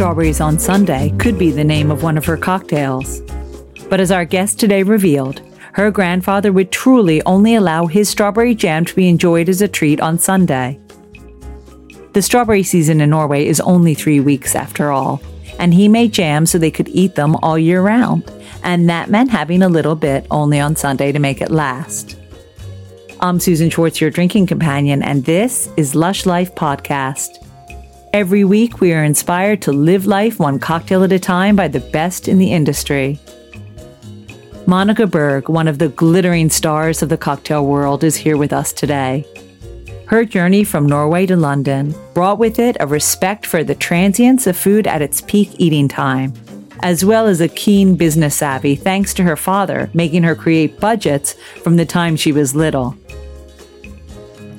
strawberries on Sunday could be the name of one of her cocktails. But as our guest today revealed, her grandfather would truly only allow his strawberry jam to be enjoyed as a treat on Sunday. The strawberry season in Norway is only three weeks after all, and he made jam so they could eat them all year round, and that meant having a little bit only on Sunday to make it last. I'm Susan Schwartz, your drinking companion, and this is Lush Life Podcast. Every week, we are inspired to live life one cocktail at a time by the best in the industry. Monica Berg, one of the glittering stars of the cocktail world, is here with us today. Her journey from Norway to London brought with it a respect for the transience of food at its peak eating time, as well as a keen business savvy thanks to her father making her create budgets from the time she was little.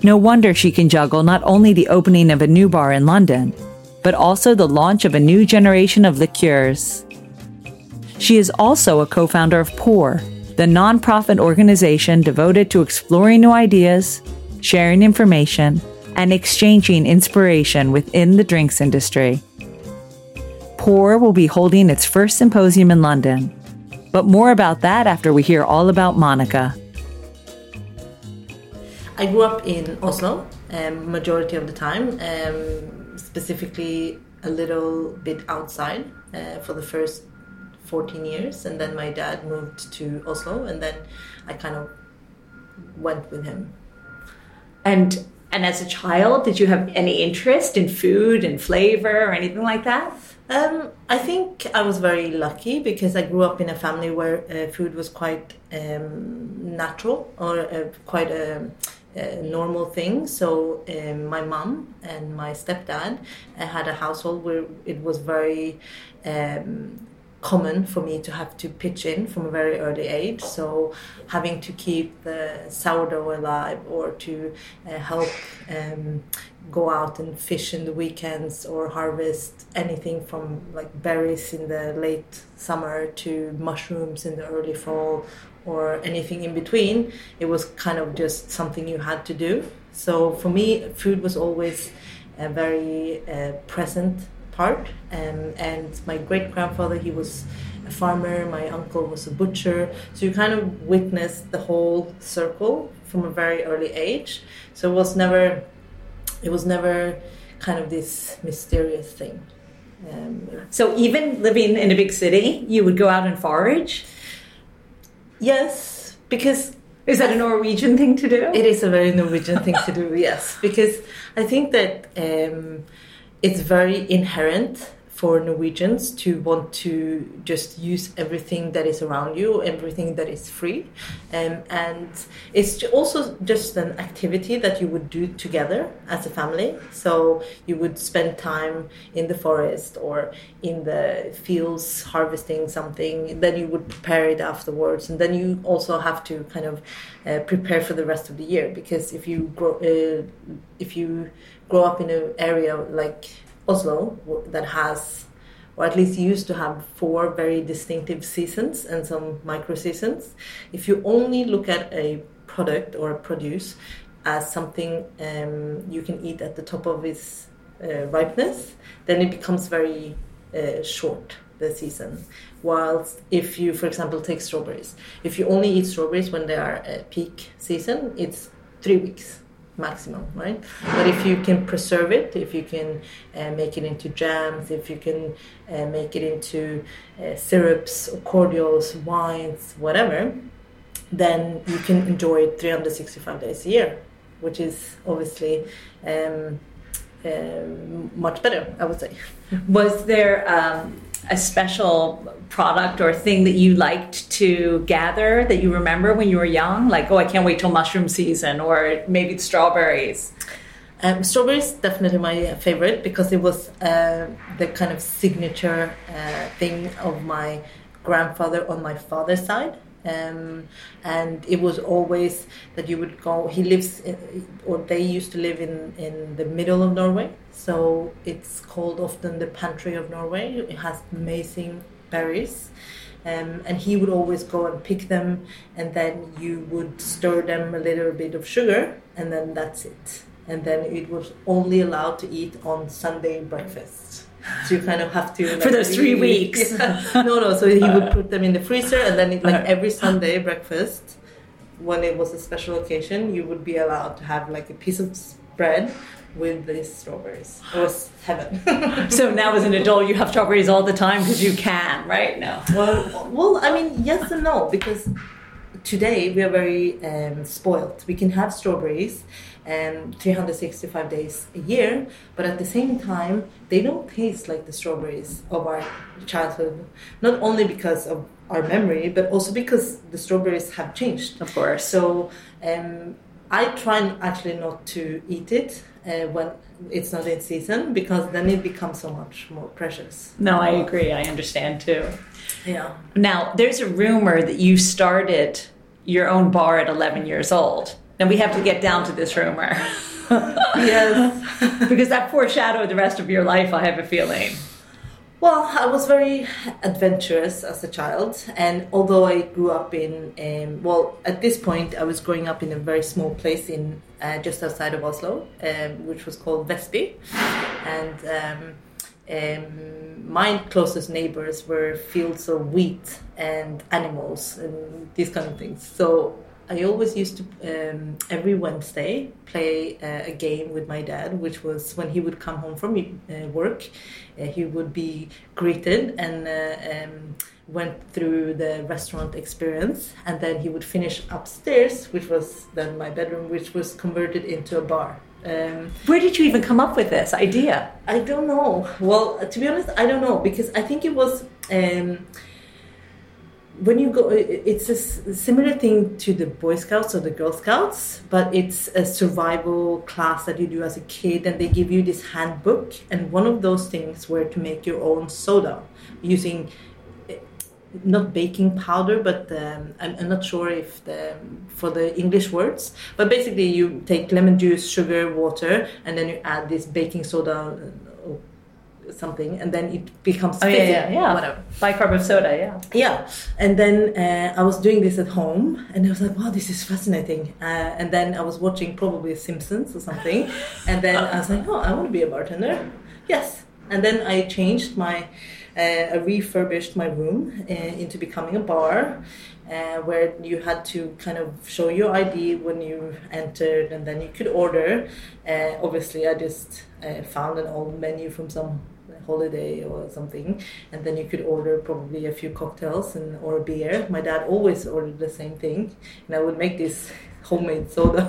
No wonder she can juggle not only the opening of a new bar in London, but also the launch of a new generation of liqueurs. She is also a co founder of Pour, the nonprofit organization devoted to exploring new ideas, sharing information, and exchanging inspiration within the drinks industry. Pour will be holding its first symposium in London. But more about that after we hear all about Monica. I grew up in Oslo, um, majority of the time, um, specifically a little bit outside uh, for the first 14 years, and then my dad moved to Oslo, and then I kind of went with him. And and as a child, did you have any interest in food and flavor or anything like that? Um, I think I was very lucky because I grew up in a family where uh, food was quite um, natural or uh, quite a uh, normal thing. So um, my mom and my stepdad uh, had a household where it was very um, common for me to have to pitch in from a very early age. So having to keep the sourdough alive or to uh, help um, go out and fish in the weekends or harvest anything from like berries in the late summer to mushrooms in the early fall or anything in between. It was kind of just something you had to do. So for me, food was always a very uh, present part. Um, and my great grandfather, he was a farmer. My uncle was a butcher. So you kind of witnessed the whole circle from a very early age. So it was never, it was never kind of this mysterious thing. Um, so even living in a big city, you would go out and forage. Yes, because is that a Norwegian thing to do? It is a very Norwegian thing to do. Yes, because I think that um, it's very inherent for Norwegians to want to just use everything that is around you, everything that is free. Um, and it's also just an activity that you would do together as a family. So you would spend time in the forest or in the fields harvesting something, then you would prepare it afterwards. And then you also have to kind of uh, prepare for the rest of the year because if you grow, uh, if you grow up in an area like Oslo that has, or at least used to have, four very distinctive seasons and some micro seasons. If you only look at a product or a produce as something um, you can eat at the top of its uh, ripeness, then it becomes very uh, short the season. Whilst if you, for example, take strawberries, if you only eat strawberries when they are at peak season, it's three weeks maximum, right? But if you can preserve it, if you can uh, make it into jams, if you can uh, make it into uh, syrups or cordials, wines, whatever, then you can enjoy it 365 days a year, which is obviously um, um much better, I would say. Was there um, a special product or thing that you liked to gather that you remember when you were young? Like, oh, I can't wait till mushroom season, or maybe strawberries. Um, strawberries definitely my favorite because it was uh, the kind of signature uh, thing of my grandfather on my father's side. Um, and it was always that you would go. He lives, in, or they used to live in in the middle of Norway, so it's called often the pantry of Norway. It has amazing berries, um, and he would always go and pick them, and then you would stir them a little bit of sugar, and then that's it. And then it was only allowed to eat on Sunday breakfast. So you kind of have to like, For those three really- weeks. Yeah. No, no. So he would put them in the freezer, and then it, like every Sunday breakfast, when it was a special occasion, you would be allowed to have like a piece of bread with these strawberries. It was heaven. So now as an adult, you have strawberries all the time because you can, right? No. well, well, I mean, yes and no, because today we are very um, spoiled. We can have strawberries um, 365 days a year, but at the same time, they don't taste like the strawberries of our childhood. Not only because of our memory, but also because the strawberries have changed. Of course. So um, I try actually not to eat it uh, when it's not in season because then it becomes so much more precious. No, I agree. I understand too. Yeah. Now, there's a rumor that you started your own bar at 11 years old. And we have to get down to this rumor. Yes. because that foreshadowed the rest of your life, I have a feeling. Well, I was very adventurous as a child, and although I grew up in, um, well, at this point I was growing up in a very small place in uh, just outside of Oslo, um, which was called Vestby, and um, um, my closest neighbors were fields of wheat and animals and these kind of things. So I always used to um, every Wednesday play uh, a game with my dad, which was when he would come home from uh, work, uh, he would be greeted and uh, um, went through the restaurant experience, and then he would finish upstairs, which was then my bedroom, which was converted into a bar. Um, Where did you even come up with this idea? I don't know. Well, to be honest, I don't know because I think it was um, when you go. It's a similar thing to the Boy Scouts or the Girl Scouts, but it's a survival class that you do as a kid, and they give you this handbook. And one of those things were to make your own soda using eh, not baking powder, but um, I'm, I'm not sure if the for the English words. But basically, you take lemon juice, sugar, water, and then you add this baking soda something, and then it becomes Oh, yeah, fizzy, yeah, yeah. whatever. Bicarb of soda, yeah. Yeah, and then uh, I was doing this at home, and I was like, "Wow, this is fascinating." Uh, and then I was watching probably Simpsons or something, and then I was like, "Oh, I want to be a bartender." Yes, and then I changed my, uh, I refurbished my room uh, into becoming a bar, uh, where you had to kind of show your ID when you entered, and then you could order. Uh, obviously, I just uh, found an old menu from some holiday or something and then you could order probably a few cocktails and or a beer my dad always ordered the same thing and i would make this homemade soda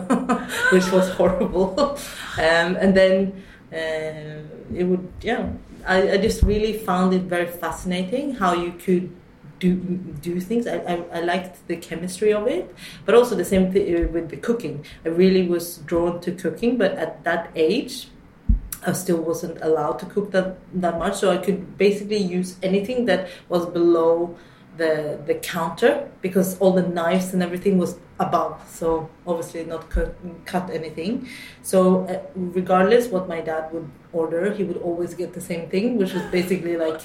which was horrible um, and then uh, it would yeah I, I just really found it very fascinating how you could do do things. I, I, I liked the chemistry of it, but also the same thing with the cooking. I really was drawn to cooking, but at that age, I still wasn't allowed to cook that that much, so I could basically use anything that was below the the counter because all the knives and everything was above. So obviously not cut, cut anything. So uh, regardless what my dad would order, he would always get the same thing, which was basically like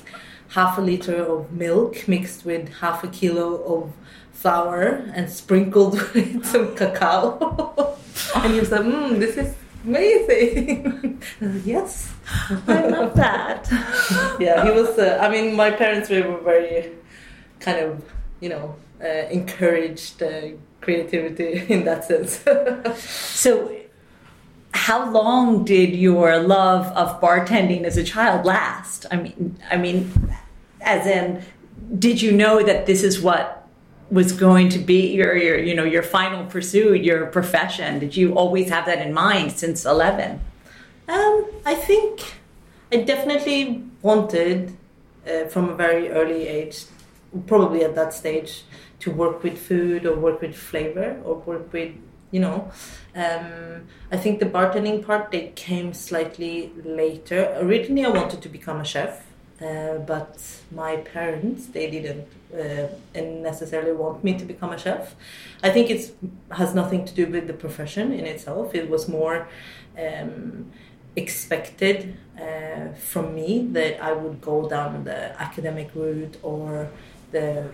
half a liter of milk mixed with half a kilo of flour and sprinkled with some cacao. and he was like, mm, this is amazing. I was like, yes. I love that. yeah, he was. Uh, I mean, my parents were very kind of, you know, uh, encouraged uh, creativity in that sense. So, how long did your love of bartending as a child last? I mean, I mean, as in, did you know that this is what was going to be your, your you know, your final pursuit, your profession? Did you always have that in mind since eleven? Um, I think I definitely wanted, uh, from a very early age, probably at that stage, to work with food or work with flavor or work with, you know. Um, I think the bartending part they came slightly later. Originally, I wanted to become a chef, uh, but my parents they didn't uh, necessarily want me to become a chef. I think it has nothing to do with the profession in itself. It was more. Um, expected uh, from me that I would go down the academic route or the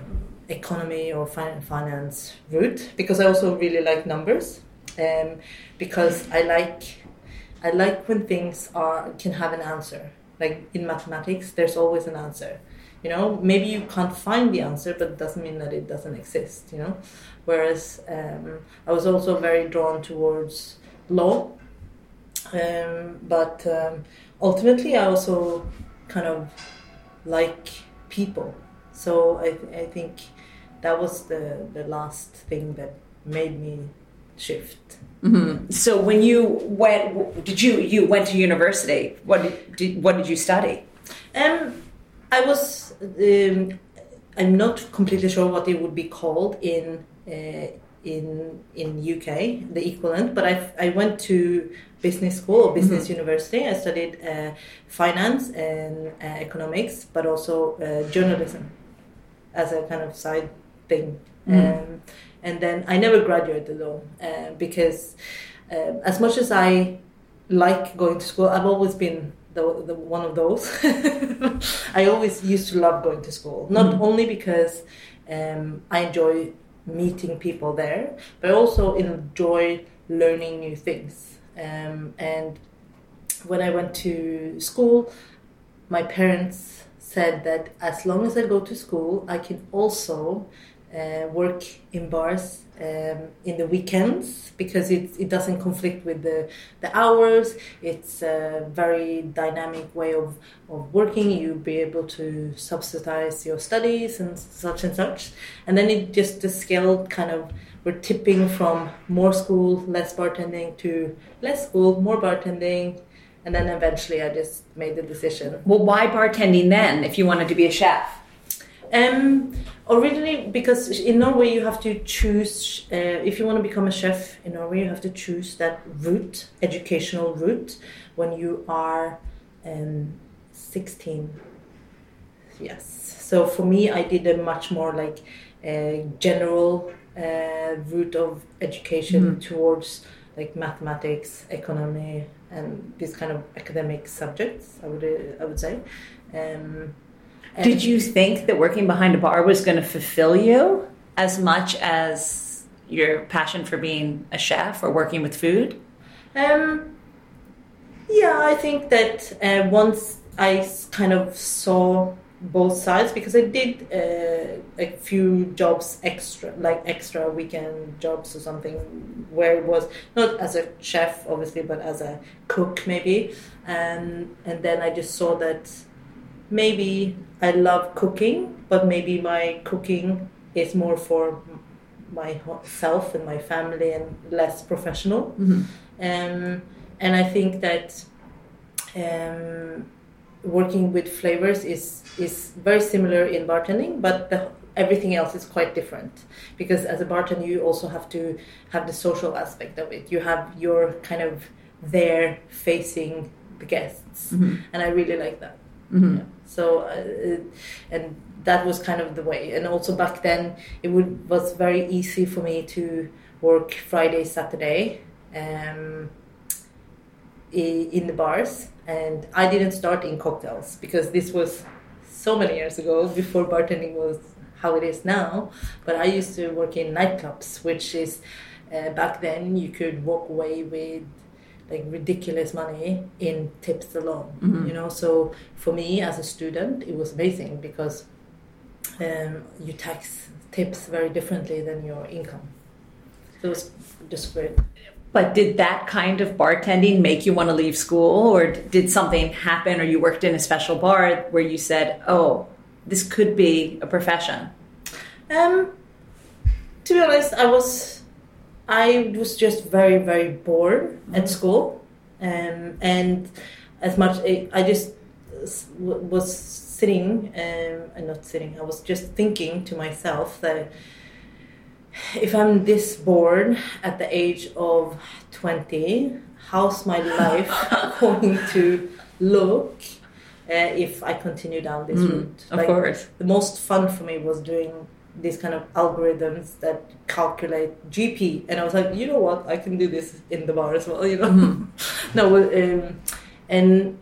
economy or finance route because I also really like numbers um, because I like I like when things are can have an answer like in mathematics there's always an answer. You know maybe you can't find the answer but it doesn't mean that it doesn't exist you know? Whereas um, i was also very drawn towards law um, but um, ultimately i also kind of like people. So i, th- I think that was the, the last thing that made me shift Mm-hmm. So when you went, did you you went to university? What did what did you study? Um, I was. Um, I'm not completely sure what it would be called in uh, in in UK, the equivalent. But I I went to business school or business mm-hmm. university. I studied uh, finance and uh, economics, but also uh, journalism as a kind of side thing. Mm-hmm. Um, and then I never graduated though uh, because uh, as much as I like going to school, I've always been the, the one of those. I always used to love going to school, not mm. only because um, I enjoy meeting people there, but also enjoy learning new things. Um, and when I went to school, my parents said that as long as I go to school, I can also uh, work in bars um, in the weekends because it, it doesn't conflict with the, the hours. It's a very dynamic way of, of working. You'll be able to subsidize your studies and such and such. And then it just the scale kind of we're tipping from more school, less bartending to less school, more bartending. And then eventually I just made the decision. Well, why bartending then if you wanted to be a chef? Um, originally, because in Norway you have to choose uh, if you want to become a chef in Norway, you have to choose that route, educational route, when you are um, sixteen. Yes. So for me, I did a much more like uh, general uh, route of education mm. towards like mathematics, economy, and these kind of academic subjects. I would uh, I would say. Um, did you think that working behind a bar was going to fulfill you as much as your passion for being a chef or working with food? Um, yeah, I think that uh, once I kind of saw both sides because I did uh, a few jobs extra, like extra weekend jobs or something, where it was not as a chef, obviously, but as a cook maybe, and and then I just saw that maybe I love cooking, but maybe my cooking is more for myself and my family and less professional. Mm-hmm. Um, and I think that um, working with flavors is is very similar in bartending, but the, everything else is quite different because as a bartender you also have to have the social aspect of it. You have your kind of there facing the guests, mm-hmm. and I really like that. Mm-hmm. Yeah. So, uh, and that was kind of the way. And also back then, it would was very easy for me to work Friday, Saturday, um, in the bars. And I didn't start in cocktails because this was so many years ago before bartending was how it is now. But I used to work in nightclubs, which is uh, back then you could walk away with like ridiculous money in tips alone mm-hmm. you know? So for me as a student it was amazing because um, you tax tips very differently than your income. So it was just great. But did that kind of bartending make you want to leave school? Or did something happen or you worked in a special bar where you said oh this could be a profession? Um, to be honest i was I was just very very bored mm-hmm. at school, um, and as much I just was sitting um, and not sitting. I was just thinking to myself that if I'm this bored at the age of twenty, how's my life going to look? Uh, if I continue down this mm, route, of like, course, the most fun for me was doing these kind of algorithms that calculate GP, and I was like, you know what, I can do this in the bar as well, you know. Mm-hmm. no, um, and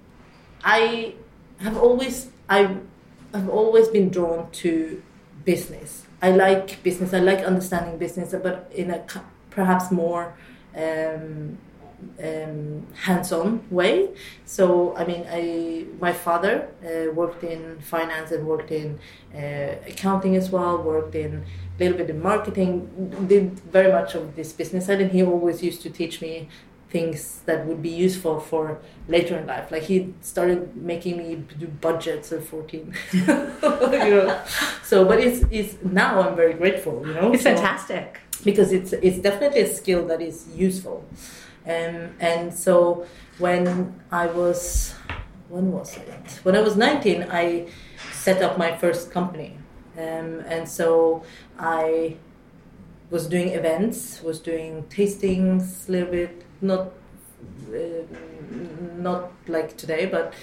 I have always I have always been drawn to business. I like business. I like understanding business, but in a perhaps more um, um, hands-on way. So I mean, I my father uh, worked in finance and worked in uh, accounting as well. Worked in a little bit in marketing. Did very much of this business side, and he always used to teach me things that would be useful for later in life. Like he started making me do budgets at 14. you know? So, but it's, it's now I'm very grateful, you know. It's so, fantastic. Because it's, it's definitely a skill that is useful. Um, and so when I was, when was it? When I was 19, I set up my first company. Um, and so I was doing events, was doing tastings a little bit, not uh, not like today, but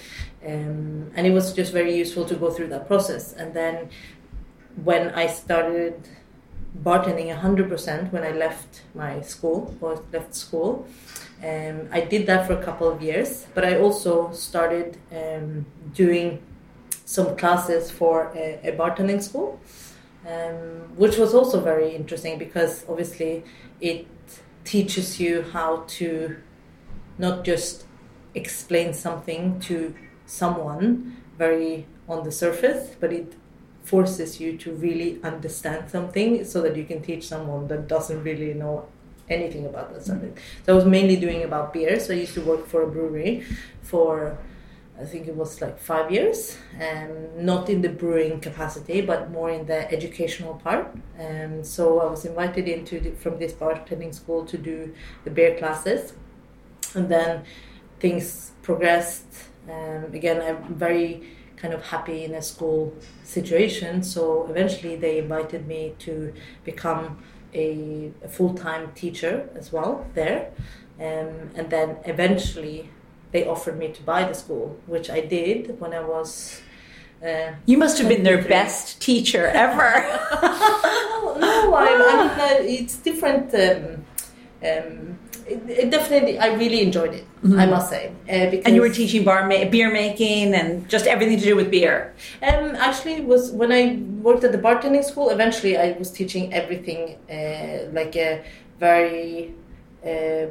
um, and it was just very useful to go through that process. And then when I started bartending 100% when I left my school or left school, um, I did that for a couple of years. But I also started um, doing some classes for a, a bartending school, um, which was also very interesting because obviously it teaches you how to not just explain something to someone very on the surface, but it forces you to really understand something so that you can teach someone that doesn't really know anything about that subject. So I was mainly doing about beer. So I used to work for a brewery for I think it was like five years, um, not in the brewing capacity, but more in the educational part. Um, so I was invited into the, from this bartending school to do the beer classes, and then things progressed. Um, again, I'm very kind of happy in a school situation, so eventually they invited me to become a, a full time teacher as well there, um, and then eventually they offered me to buy the school, which I did when I was. Uh, you must have been their best teacher ever. no, no I, I mean, uh, it's different. Um, um, it, it, definitely, I really enjoyed it. Mm-hmm. I must say. Uh, because and you were teaching bar ma- beer making and just everything to do with beer. Um, actually, it was when I worked at the bartending school. Eventually, I was teaching everything, uh, like a very uh,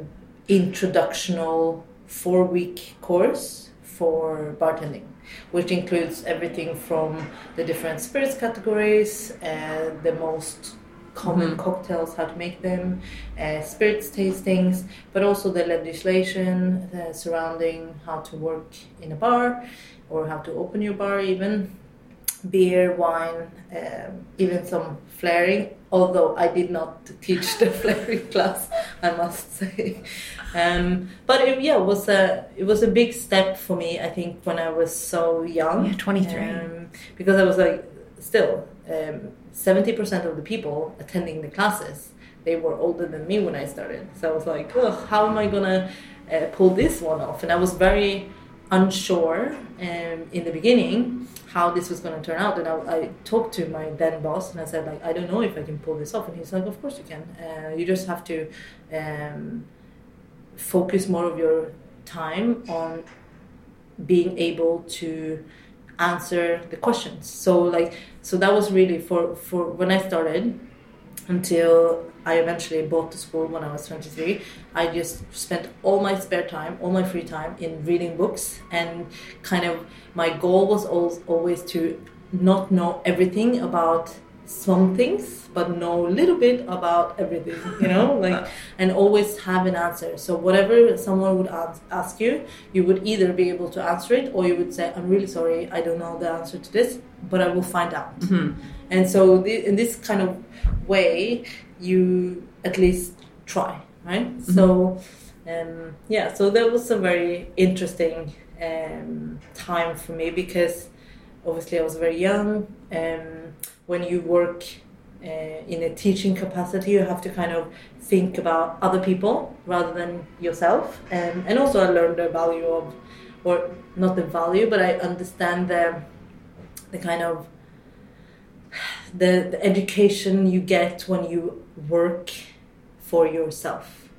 introductional four week course for bartending, which includes everything from the different spirits categories and the most common mm-hmm. cocktails, how to make them, uh, spirits tastings, but also the legislation uh, surrounding how to work in a bar or how to open your bar, even beer, wine, um, even some flaring. Although I did not teach the flaring class, I must say. Um, but it, yeah, it was a it was a big step for me. I think when I was so young, yeah, twenty three, um, because I was like still um, seventy percent of the people attending the classes they were older than me when I started. So I was like, oh, how am I gonna uh, pull this one off? And I was very unsure um, in the beginning how this was going to turn out. And I, I, talked to my then boss and I said, like, I don't know if I can pull this off. And he's like, of course you can. Uh, you just have to um, focus more of your time on being able to answer the questions. So like, so that was really for for when I started until I eventually bought the school when I was 23. I just spent all my spare time, all my free time in reading books, and kind of my goal was always to not know everything about some things, but know a little bit about everything, you know, like, and always have an answer. So whatever someone would ask you, you would either be able to answer it, or you would say, "I'm really sorry, I don't know the answer to this, but I will find out." Mm-hmm. And so, in this kind of way, you at least try, right? Mm-hmm. So, um, yeah, so that was a very interesting um, time for me because obviously I was very young. Um, when you work uh, in a teaching capacity, you have to kind of think about other people rather than yourself. Um, and also, I learned the value of, or not the value, but I understand the the kind of the, the education you get when you work for yourself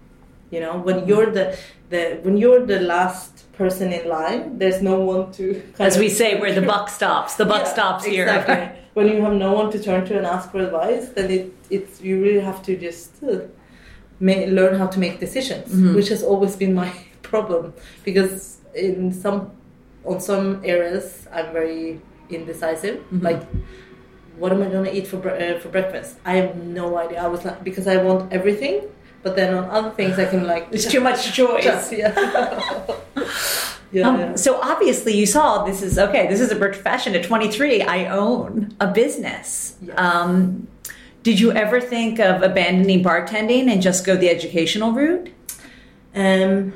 you know when mm-hmm. you're the the when you're the last person in line there's no one to as we say where the buck stops the buck yeah, stops here exactly. when you have no one to turn to and ask for advice then it it's you really have to just uh, may learn how to make decisions, Mhm. which has always been my problem because in some on some areas I'm very indecisive. Mhm. Like, what am I gonna eat for uh, for breakfast? I have no idea. I was like because I want everything, but then on other things I can like There's too much choice. just yeah. yeah, Um, yeah. So obviously, you saw this is okay. This is a fashion. At 23, I own a business. Yes. Um, did you ever think of abandoning bartending and just go the educational route? Um,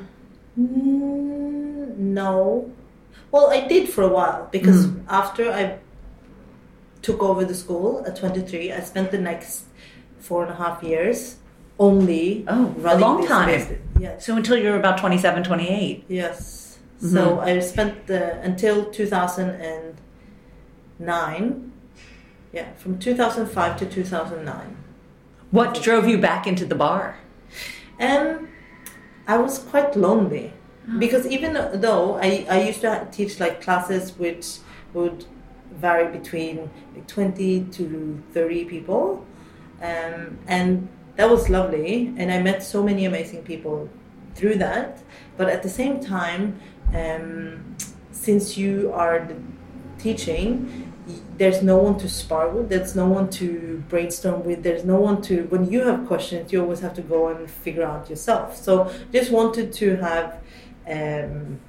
no. Well, I did for a while because Mm. after I took over the school at 23, I spent the next four and a half years only Oh, a long time. business. Yes. So until you're about 27, 28. Yes. Mhm. So I spent the until 2009. Yeah, from 2005 to 2009. What drove you back into the bar? Um, I was quite lonely because even though I, I used to teach like classes which would vary between like 20 to 30 people, um, and that was lovely, and I met so many amazing people through that. But at the same time, um, since you are teaching, there's no one to spar with. There's no one to brainstorm with. There's no one to. When you have questions, you always have to go and figure out yourself. So just wanted to have. Um,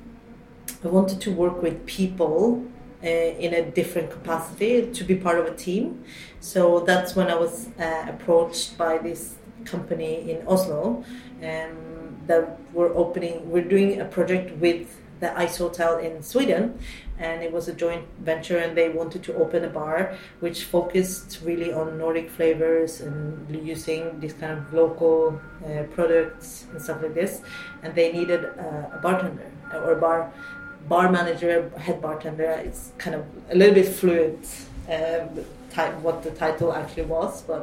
I wanted to work with people uh, in a different capacity to be part of a team. So that's when I was uh, approached by this company in Oslo um, that we're opening. We're doing a project with the Ice Hotel in Sweden, and it was a joint venture. And they wanted to open a bar which focused really on Nordic flavors and using these kind of local uh, products and stuff like this. And they needed uh, a bartender or a bar bar manager, head bartender. It's kind of a little bit fluid. Um, type what the title actually was, but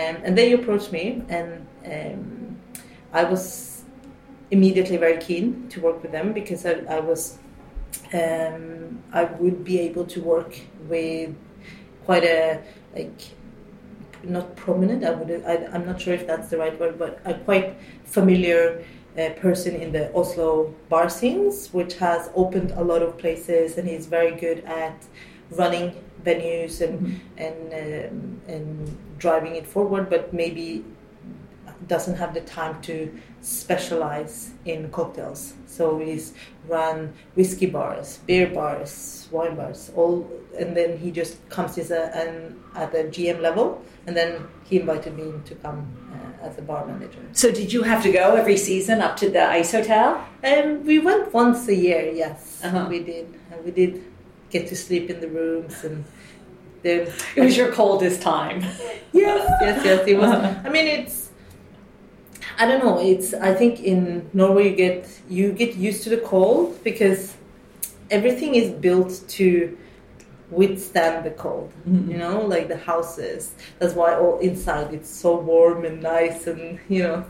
um, and they approached me, and um, I was immediately very keen to work with them because I, I was um, I would be able to work with quite a like not prominent. I would I, I'm not sure if that's the right word, but a quite familiar uh, person in the Oslo bar scenes, which has opened a lot of places, and he's very good at running venues and and um, and driving it forward, but maybe doesn't have the time to specialize in cocktails. So he's run whiskey bars, beer bars, wine bars, all, and then he just comes as a, an, at the GM level, and then he invited me to come uh, as a bar manager. So did you have to go every season up to the Ice Hotel? Um, we went once a year, yes, Uh-huh. we did, we did get to sleep in the rooms and. Then, It was your coldest time. yes, yes, yes. It was. I mean, it's. I don't know. It's. I think in Norway you get you get used to the cold because everything is built to withstand the cold. Mhm. You know, like the houses. That's why all inside it's so warm and nice, and you know.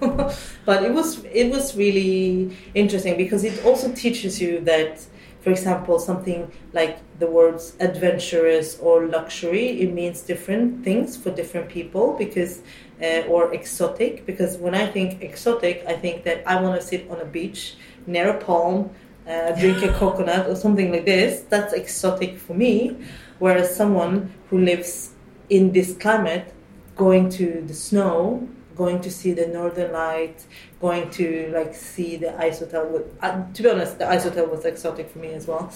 but it was it was really interesting because it also teaches you that, for example, something like the words adventurous or luxury, it means different things for different people because. Uh, or exotic because when I think exotic, I think that I want to sit on a beach near a palm, uh, drink a coconut or something like this. That's exotic for me. Whereas someone who lives in this climate, going to the snow, going to see the northern light, going to like see the ice hotel. Uh, to be honest, the ice hotel was exotic for me as well.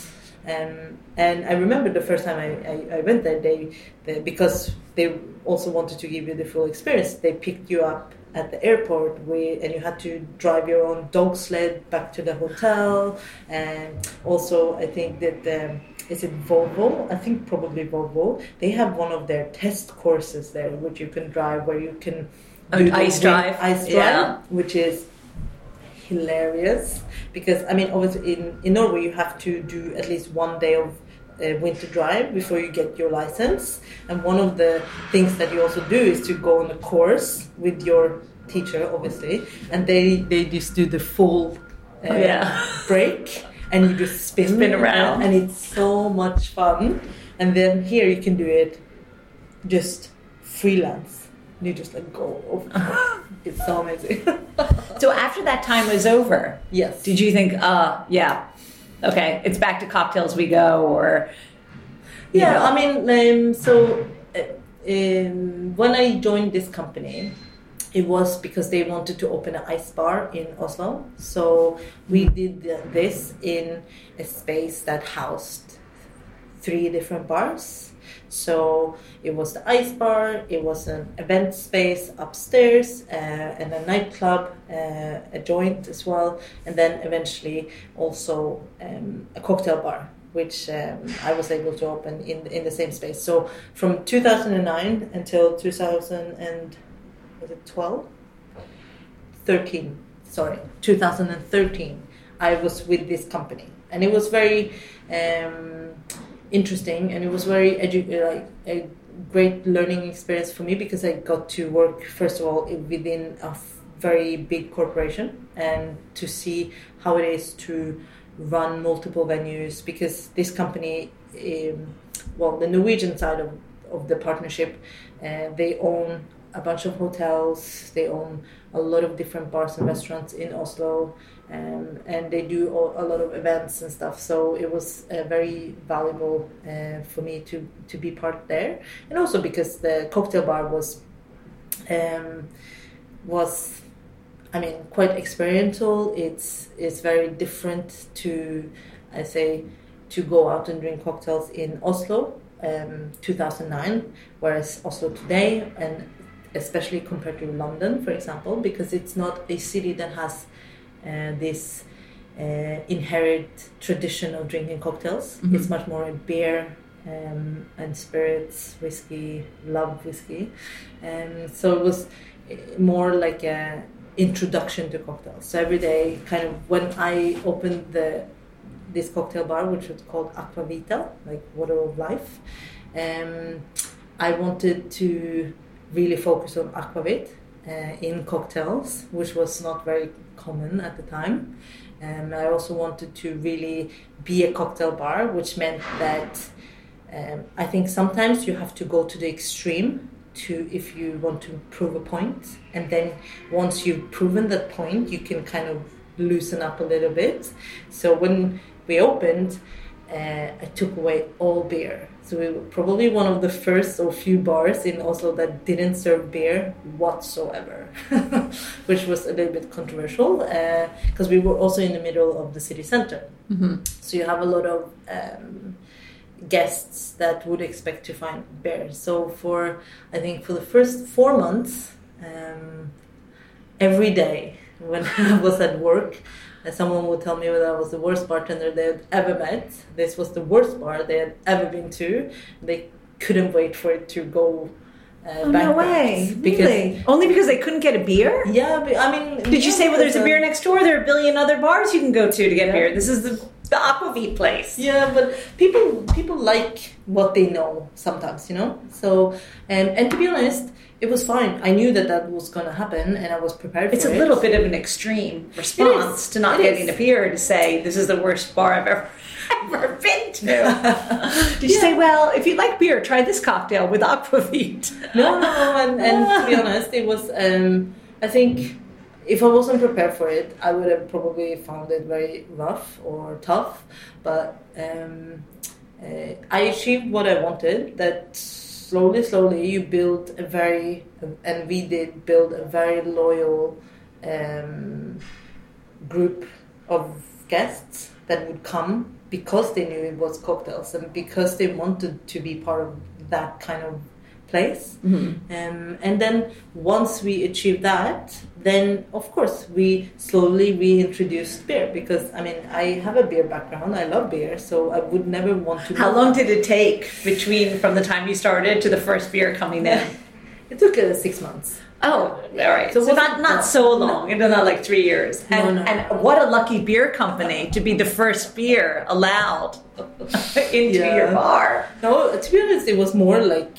Um, and I remember the first time I, I, I went there, they, they because they also wanted to give you the full experience. They picked you up at the airport with, and you had to drive your own dog sled back to the hotel. And also, I think that um, is it Volvo? I think probably Volvo. They have one of their test courses there, which you can drive, where you can Oh, do ice drive. ice drive, Yeah. which is hilarious because I mean, obviously in in Norway you have to do at least one day of uh, winter drive before you get your license. And one of the things that you also do is to go on a course with your teacher, obviously, and they they just do the full uh, Oh, yeah. break, and you just spin Spin around. and it's so much fun. And then here you can do it just freelance. And you just like go. it's so amazing. So after that time was over, yes. did you think, uh, yeah, okay, it's back to cocktails we go, or Yeah, know? I mean, um, so uh, um, when I joined this company, it was because they wanted to open an ice bar in Oslo. So we did this in a space that housed three different bars. So it was the ice bar, it was an event space upstairs, uh, and a nightclub, uh, a joint as well, and then eventually also um, a cocktail bar, which um, I was able to open in in the same space. So from 2009 until 2000 was it 12? 13, sorry, 2013, I was with this company, and it was very um, interesting, and it was very edu- like a great learning experience for me because I got to work first of all within a very big corporation and to see how it is to run multiple venues because this company, um, well, the Norwegian side of, of the partnership, uh, they own a bunch of hotels. They own a lot of different bars and restaurants in Oslo, um, and they do a, lot of events and stuff. So it was uh, very valuable uh, for me to to be part there, and also because the cocktail bar was um, was. I mean, quite experiential. It's it's very different to, I say, to go out and drink cocktails in Oslo, um, 2009, whereas Oslo today, and especially compared to London, for example, because it's not a city that has this uh, inherent tradition of drinking cocktails. Mhm. It's much more a beer um, and spirits, whiskey, love whiskey. Um, so it was uh, more like a introduction to cocktails. So every day, kind of when I opened the this cocktail bar, which was called Aqua Vita, like water of life, um, I wanted to really focus on aquavit uh, in cocktails, which was not very common at the time. Um, I also wanted to really be a cocktail bar, which meant that um, I think sometimes you have to go to the extreme to if you want to prove a point, and then once you've proven that point, you can kind of loosen up a little bit. So when we opened, uh, I took away all beer. So we were probably one of the first or few bars in Oslo that didn't serve beer whatsoever, which was a little bit controversial because we were also in the middle of the city center. Mhm. So you have a lot of um, guests that would expect to find beer. So for I think for the first four months, um, every day when I was at work, uh, someone would tell me that I was the worst bartender they had ever met. This was the worst bar they had ever been to. They couldn't wait for it to go. Uh, Oh, no way! Because really? Only because they couldn't get a beer? yeah, but, I mean, Did you say, well, there's a beer um, next door? There are a billion other bars you can go to to get Yeah. beer. This is the, the Aquavit place. Yeah, but people people like what they know sometimes, you know. So, um, and to be honest, it was fine. I knew that that was going to happen, and I was prepared. It's for it. It's a little bit of an extreme response to not It getting is. a beer to say this is the worst bar I've ever ever been to. Did you say, well, if you like beer, try this cocktail with Aquavit? no, no, and, and to be honest, it was. Um, I think if I wasn't prepared for it, I would have probably found it very rough or tough. But um, uh, I achieved what I wanted. That slowly, slowly, you build a very, and we did build a very loyal um, group of guests that would come because they knew it was cocktails and because they wanted to be part of that kind of place. Um, and then once we achieved that, then of course we slowly reintroduced beer because I mean I have a beer background. I love beer, so I would never want to. How long did it take between from the time you started to the first beer coming in? It took uh, six months. Oh, all right. So So, not not so long. It's not like three years. No, And, no. and what a lucky beer company to be the first beer allowed into Yeah. your bar. No, to be honest, it was more like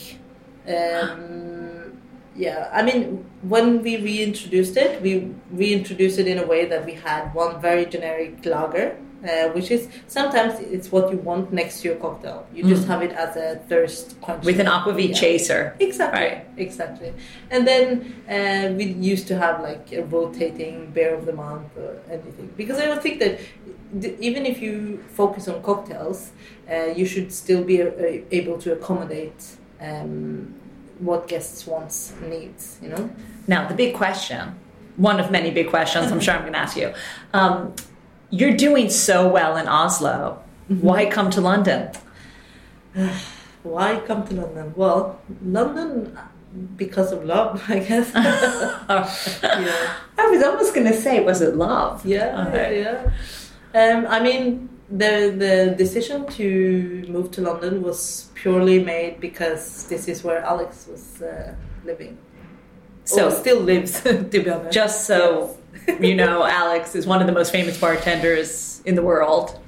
um, yeah, I mean, when we reintroduced it, we reintroduced it in a way that we had one very generic lager, uh, which is sometimes it's what you want next to your cocktail. You just Mm. have it as a thirst quencher. With an aquavit Yeah. chaser. Exactly, Right. exactly. And then uh, we used to have like a rotating beer of the month or anything. Because I don't think that even if you focus on cocktails, uh, you should still be uh, able to accommodate um, what guests wants needs. You know. Now, the big question, one of many big questions I'm sure I'm going to ask you. Um, you're doing so well in Oslo. Why come to London? Why come to London? Well, London because of love, I guess. yeah. I was almost going to say, was it love? Yeah, yeah. Um, I mean, the the decision to move to London was purely made because this is where Alex was uh, living. So- or still lives, to be honest. Just so you know, Alex is one of the most famous bartenders in the world.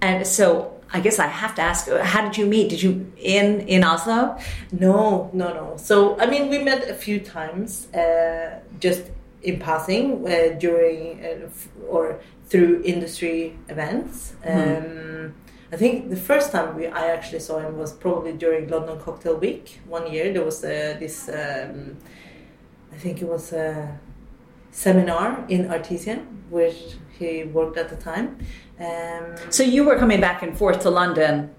And so I guess I have to ask, how did you meet? Did you in in Oslo? No, no, no. So I mean, we met a few times, uh, just in passing uh, during uh, f- or through industry events. Um, I think the first time we I actually saw him was probably during London Cocktail Week one year. There was uh, this, um, I think it was a seminar in Artesian, which he worked at the time. Um, So you were coming back and forth to London.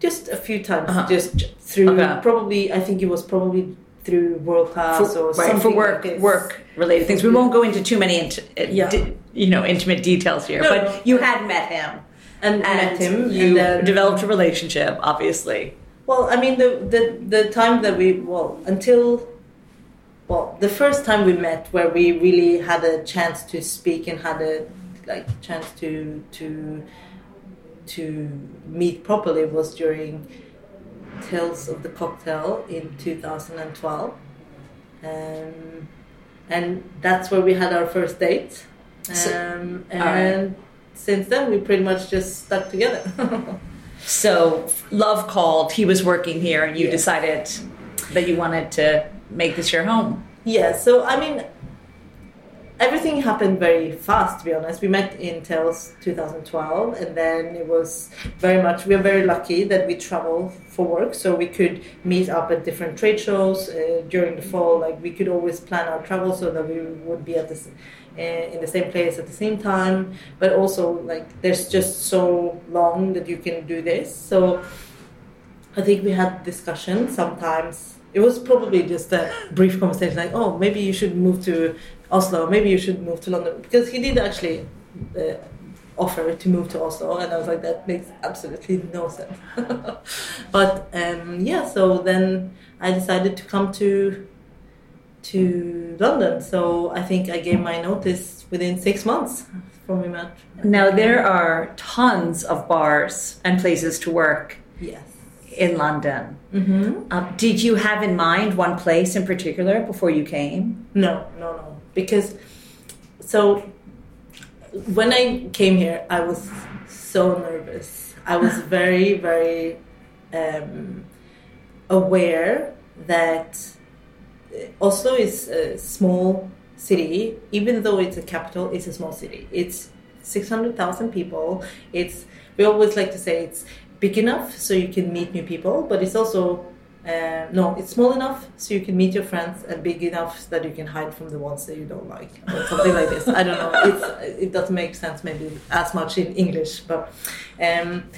just a few times, Uh-huh. just through Okay. probably. I think it was probably through world class for, or right, something for work like work related things. We won't go into too many int- uh, Yeah. di- you know intimate details here, No, but no. you had met him and, and met him. You and then, developed a relationship, obviously. Well, I mean the, the the time that we well until well the first time we met where we really had a chance to speak and had a like chance to to to meet properly was during Tales of the Cocktail in 2012. Um, and that's where we had our first date. Um, right. and since then, we pretty much just stuck together. So love called. He was working here, and you Yeah. decided that you wanted to make this your home. Yeah, so I mean, everything happened very fast. To be honest, we met in Tales 2012, and then it was very much. We are very lucky that we travel for work, so we could meet up at different trade shows uh, during the fall. Like we could always plan our travel so that we would be at this. Uh, in the same place at the same time, but also like there's just so long that you can do this. So I think we had discussion sometimes. It was probably just a brief conversation, like, "Oh, maybe you should move to Oslo. Maybe you should move to London," because he did actually uh, offer to move to Oslo, and I was like, "That makes absolutely no sense." but um, yeah, so then I decided to come to to London. So I think I gave my notice within six months from we met. Now there are tons of bars and places to work Yes. in London. Mm-hmm. Um, did you have in mind one place in particular before you came? No, no, no. Because so when I came here, I was so nervous. I was very, very um, aware that Oslo is a small city, even though it's a capital. It's a small city. It's six hundred thousand people. It's we always like to say it's big enough so you can meet new people, but it's also uh, no, it's small enough so you can meet your friends, and big enough that you can hide from the ones that you don't like, or something like this. I don't know. It's, it doesn't make sense maybe as much in English, but. Um,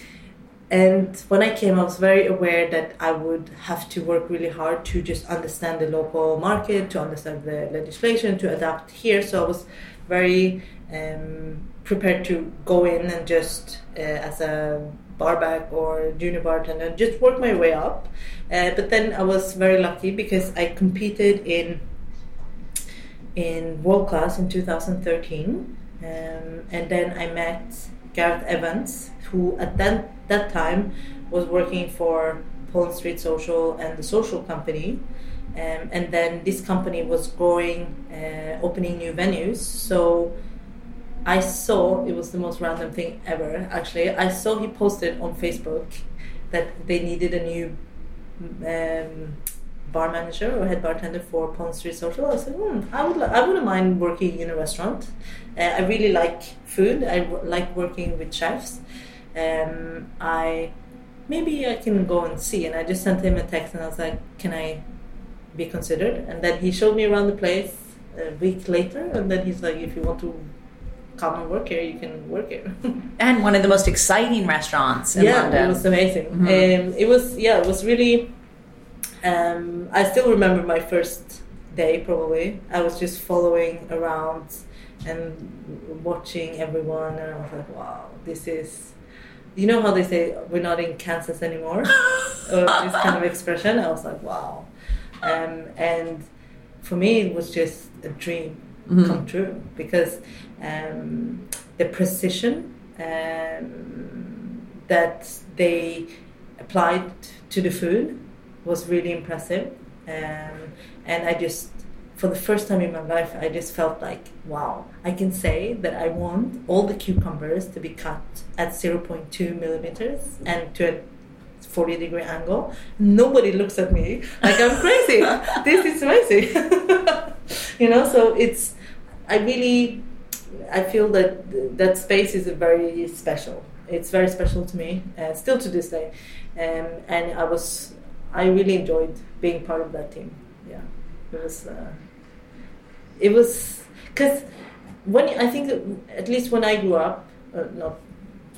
and when I came, I was very aware that I would have to work really hard to just understand the local market, to understand the legislation, to adapt here. So I was very um, prepared to go in and just uh, as a barback or junior bartender, just worked my way up. Uh, but then I was very lucky because I competed in in world class in 2013, um, and then I met Gareth Evans, who at that that time was working for Pollen Street Social and the Social Company. Um, and then this company was growing, uh, opening new venues. So I saw it was the most random thing ever. Actually, I saw he posted on Facebook that they needed a new um, bar manager or head bartender for Pollen Street Social. I said, hmm, I would, I wouldn't mind working in a restaurant. Uh, I really like food. I w- like working with chefs. Um, I maybe I can go and see. And I just sent him a text and I was like, can I be considered? And then he showed me around the place a week later. And then he's like, if you want to come and work here, you can work here. And one of the most exciting restaurants in yeah, London. it was amazing. Mhm. Um, it was yeah, it was really. Um, I still remember my first day. Probably I was just following around and watching everyone, and I was like, "Wow, this is." You know how they say we're not in Kansas anymore, or this kind of expression. I was like, "Wow," um, and for me, it was just a dream Mhm. come true because um, the precision um, that they applied to the food was really impressive. Um, and I just, for the first time in my life, I just felt like, wow, I can say that I want all the cucumbers to be cut at 0.2 millimeters and to a 40 degree angle. Nobody looks at me like I'm crazy. this is amazing. you know, so it's, I really, I feel that that space is very special. It's very special to me, uh, still to this day. Um, and I was, I really enjoyed being part of that team. Yeah, it was, uh, it was, because when I think at least when I grew up, uh, not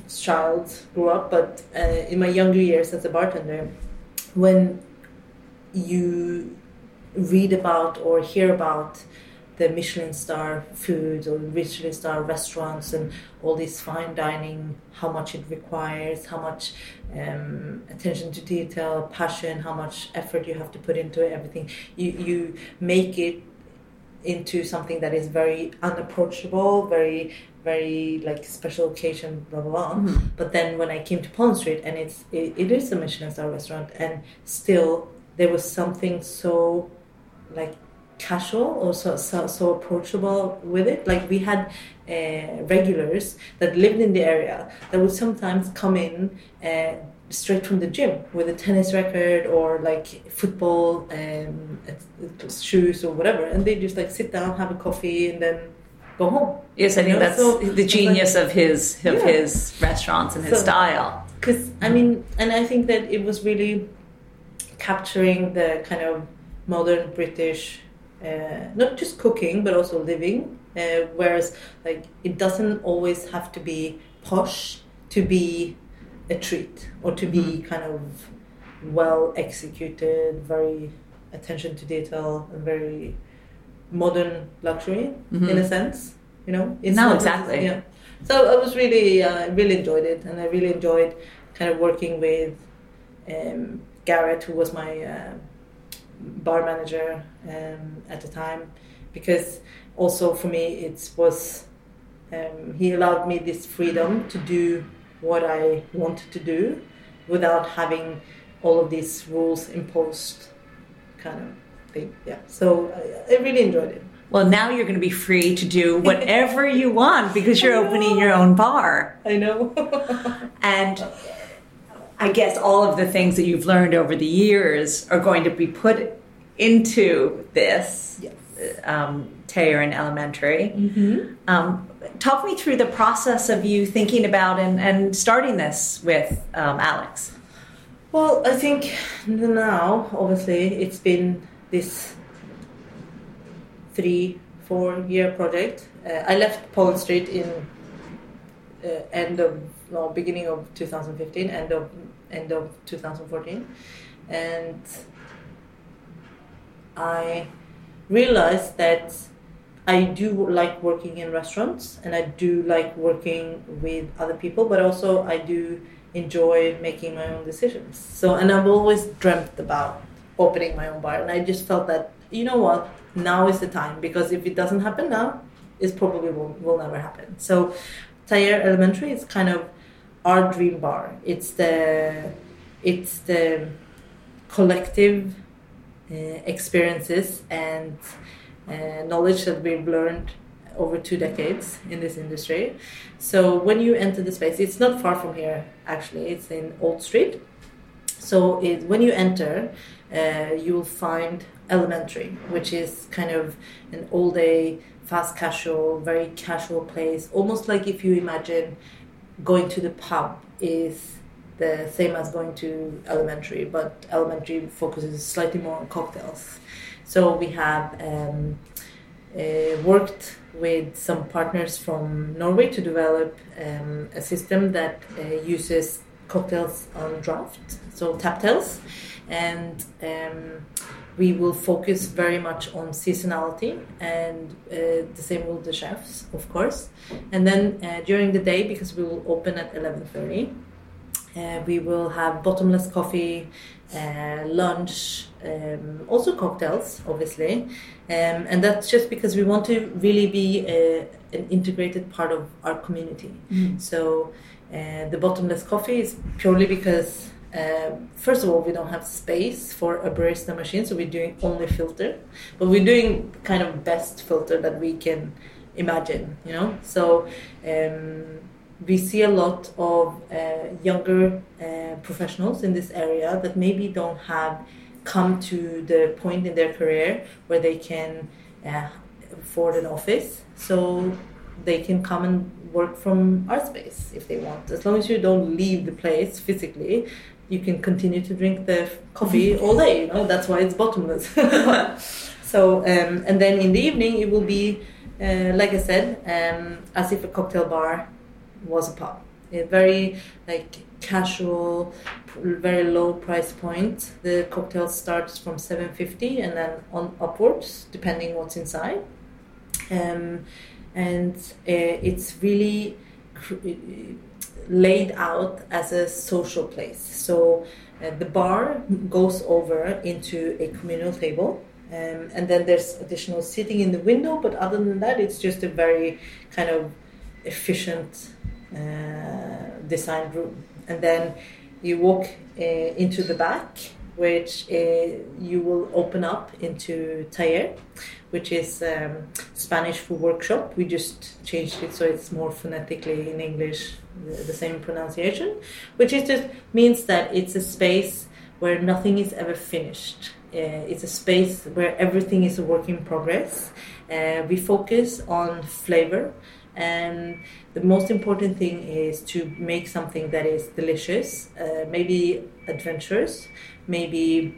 child grew up, but uh, in my younger years as a bartender, when you read about or hear about the Michelin star food or Michelin star restaurants and all this fine dining, how much it requires, how much um, attention to detail, passion, how much effort you have to put into everything. You you make it into something that is very unapproachable, very very like special occasion, blah blah blah. Mhm. But then when I came to Pollen Street, and it's it, it is a Michelin star restaurant, and still there was something so like casual or so, so, so approachable with it. Like we had uh, regulars that lived in the area that would sometimes come in uh, straight from the gym with a tennis racket or like football um, shoes or whatever, and they just like sit down, have a coffee, and then go home. Yes, I think know, that's so the genius like- of his of Yeah. his restaurants and his So- style. because I mean, and I think that it was really capturing the kind of modern British, uh, not just cooking but also living. Uh, whereas, like, it doesn't always have to be posh to be a treat or to be kind of well executed, very attention to detail, and very modern luxury in a sense. You know, it's No, exactly. Yeah. So I was really, uh, really enjoyed it, and I really enjoyed kind of working with um, Gareth, who was my uh, bar manager um, at the time, because also for me it was um, he allowed me this freedom to do what I wanted to do without having all of these rules imposed, kind of thing. Yeah. So I, I really enjoyed it. Well, now you're going to be free to do whatever you want because you're opening your own bar. I know. And I guess all of the things that you've learned over the years are going to be put into this yes. um, Teheran Elementary. Mm-hmm. Um, talk me through the process of you thinking about and, and starting this with um, Alex. Well, I think now, obviously, it's been this three, four year project. Uh, I left Pollen Street in uh, end of no beginning of 2015, end of end of 2014, and I realized that I do like working in restaurants and I do like working with other people, but also I do enjoy making my own decisions. So, and I've always dreamt about opening my own bar, and I just felt that you know what, now is the time because if it doesn't happen now, it probably will, will never happen. So, Tayer Elementary is kind of our dream bar. It's the it's the collective uh, experiences and uh, knowledge that we've learned over two decades in this industry. So when you enter the space, it's not far from here actually. It's in Old Street. So it, when you enter, uh, you will find Elementary, which is kind of an all day, fast casual, very casual place. Almost like if you imagine going to the pub is the same as going to elementary, but elementary focuses slightly more on cocktails. So we have um, uh, worked with some partners from Norway to develop um, a system that uh, uses cocktails on draft, so taptails, and um, we will focus very much on seasonality and uh, the same with the chefs of course. And then uh, during the day because we will open at 11.30 uh, we will have bottomless coffee uh, lunch um, also cocktails obviously. Um, and that's just because we want to really be a, uh, an integrated part of our community. Mm. so uh, the bottomless coffee is purely because uh, first of all, we don't have space for a barista machine, so we're doing only filter. But we're doing kind of best filter that we can imagine, you know. So um, we see a lot of uh, younger uh, professionals in this area that maybe don't have come to the point in their career where they can uh, afford an office. So they can come and work from our space if they want. As long as you don't leave the place physically, you can continue to drink the coffee all day. You know that's why it's bottomless. so um, and then in the evening it will be uh, like I said, um, as if a cocktail bar was a pub. A very like casual, very low price point. The cocktail starts from seven fifty and then on upwards depending what's inside. Um, and uh, it's really laid out as a social place. So uh, the bar goes over into a communal table. Um, and then there's additional seating in the window, but other than that, it's just a very kind of efficient uh, designed room. And then you walk uh, into the back, which uh, you will open up into taller, which is um, Spanish for workshop. We just changed it so it's more phonetically in English the, same pronunciation, which is just means that it's a space where nothing is ever finished. Uh, it's a space where everything is a work in progress. Uh, we focus on flavor, and the most important thing is to make something that is delicious, uh, maybe adventurous, maybe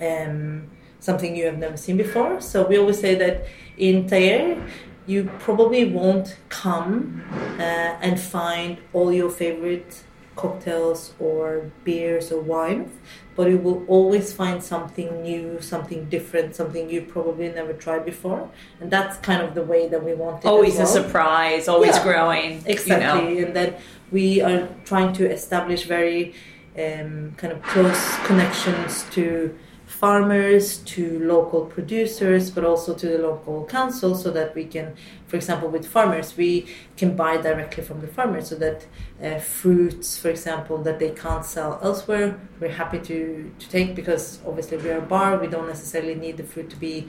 um, something you have never seen before. So we always say that in Taller, you probably won't come uh, and find all your favorite cocktails or beers or wines, but you will always find something new, something different, something you probably never tried before, and that's kind of the way that we want it. Always well. a surprise, always yeah, growing. Exactly, you know. and then we are trying to establish very um, kind of close connections to farmers to local producers but also to the local council so that we can for example with farmers we can buy directly from the farmers so that uh, fruits for example that they can't sell elsewhere we're happy to, to take because obviously we're a bar we don't necessarily need the fruit to be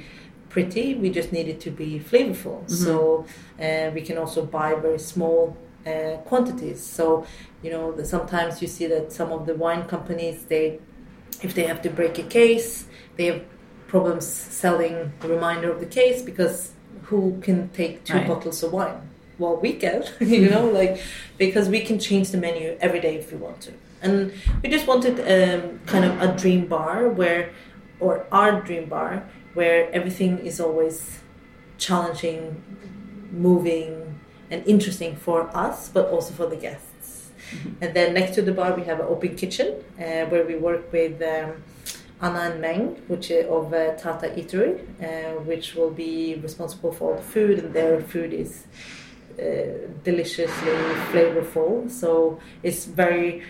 pretty we just need it to be flavorful mm-hmm. so uh, we can also buy very small uh, quantities so you know sometimes you see that some of the wine companies they if they have to break a case, they have problems selling the remainder of the case because who can take two right. bottles of wine? Well, we can, you know, like because we can change the menu every day if we want to. And we just wanted um, kind of a dream bar where, or our dream bar, where everything is always challenging, moving, and interesting for us, but also for the guests. And then next to the bar, we have an open kitchen uh, where we work with um, Anna and Meng, which is of uh, Tata Eatery, uh, which will be responsible for all the food, and their food is uh, deliciously flavorful. So it's very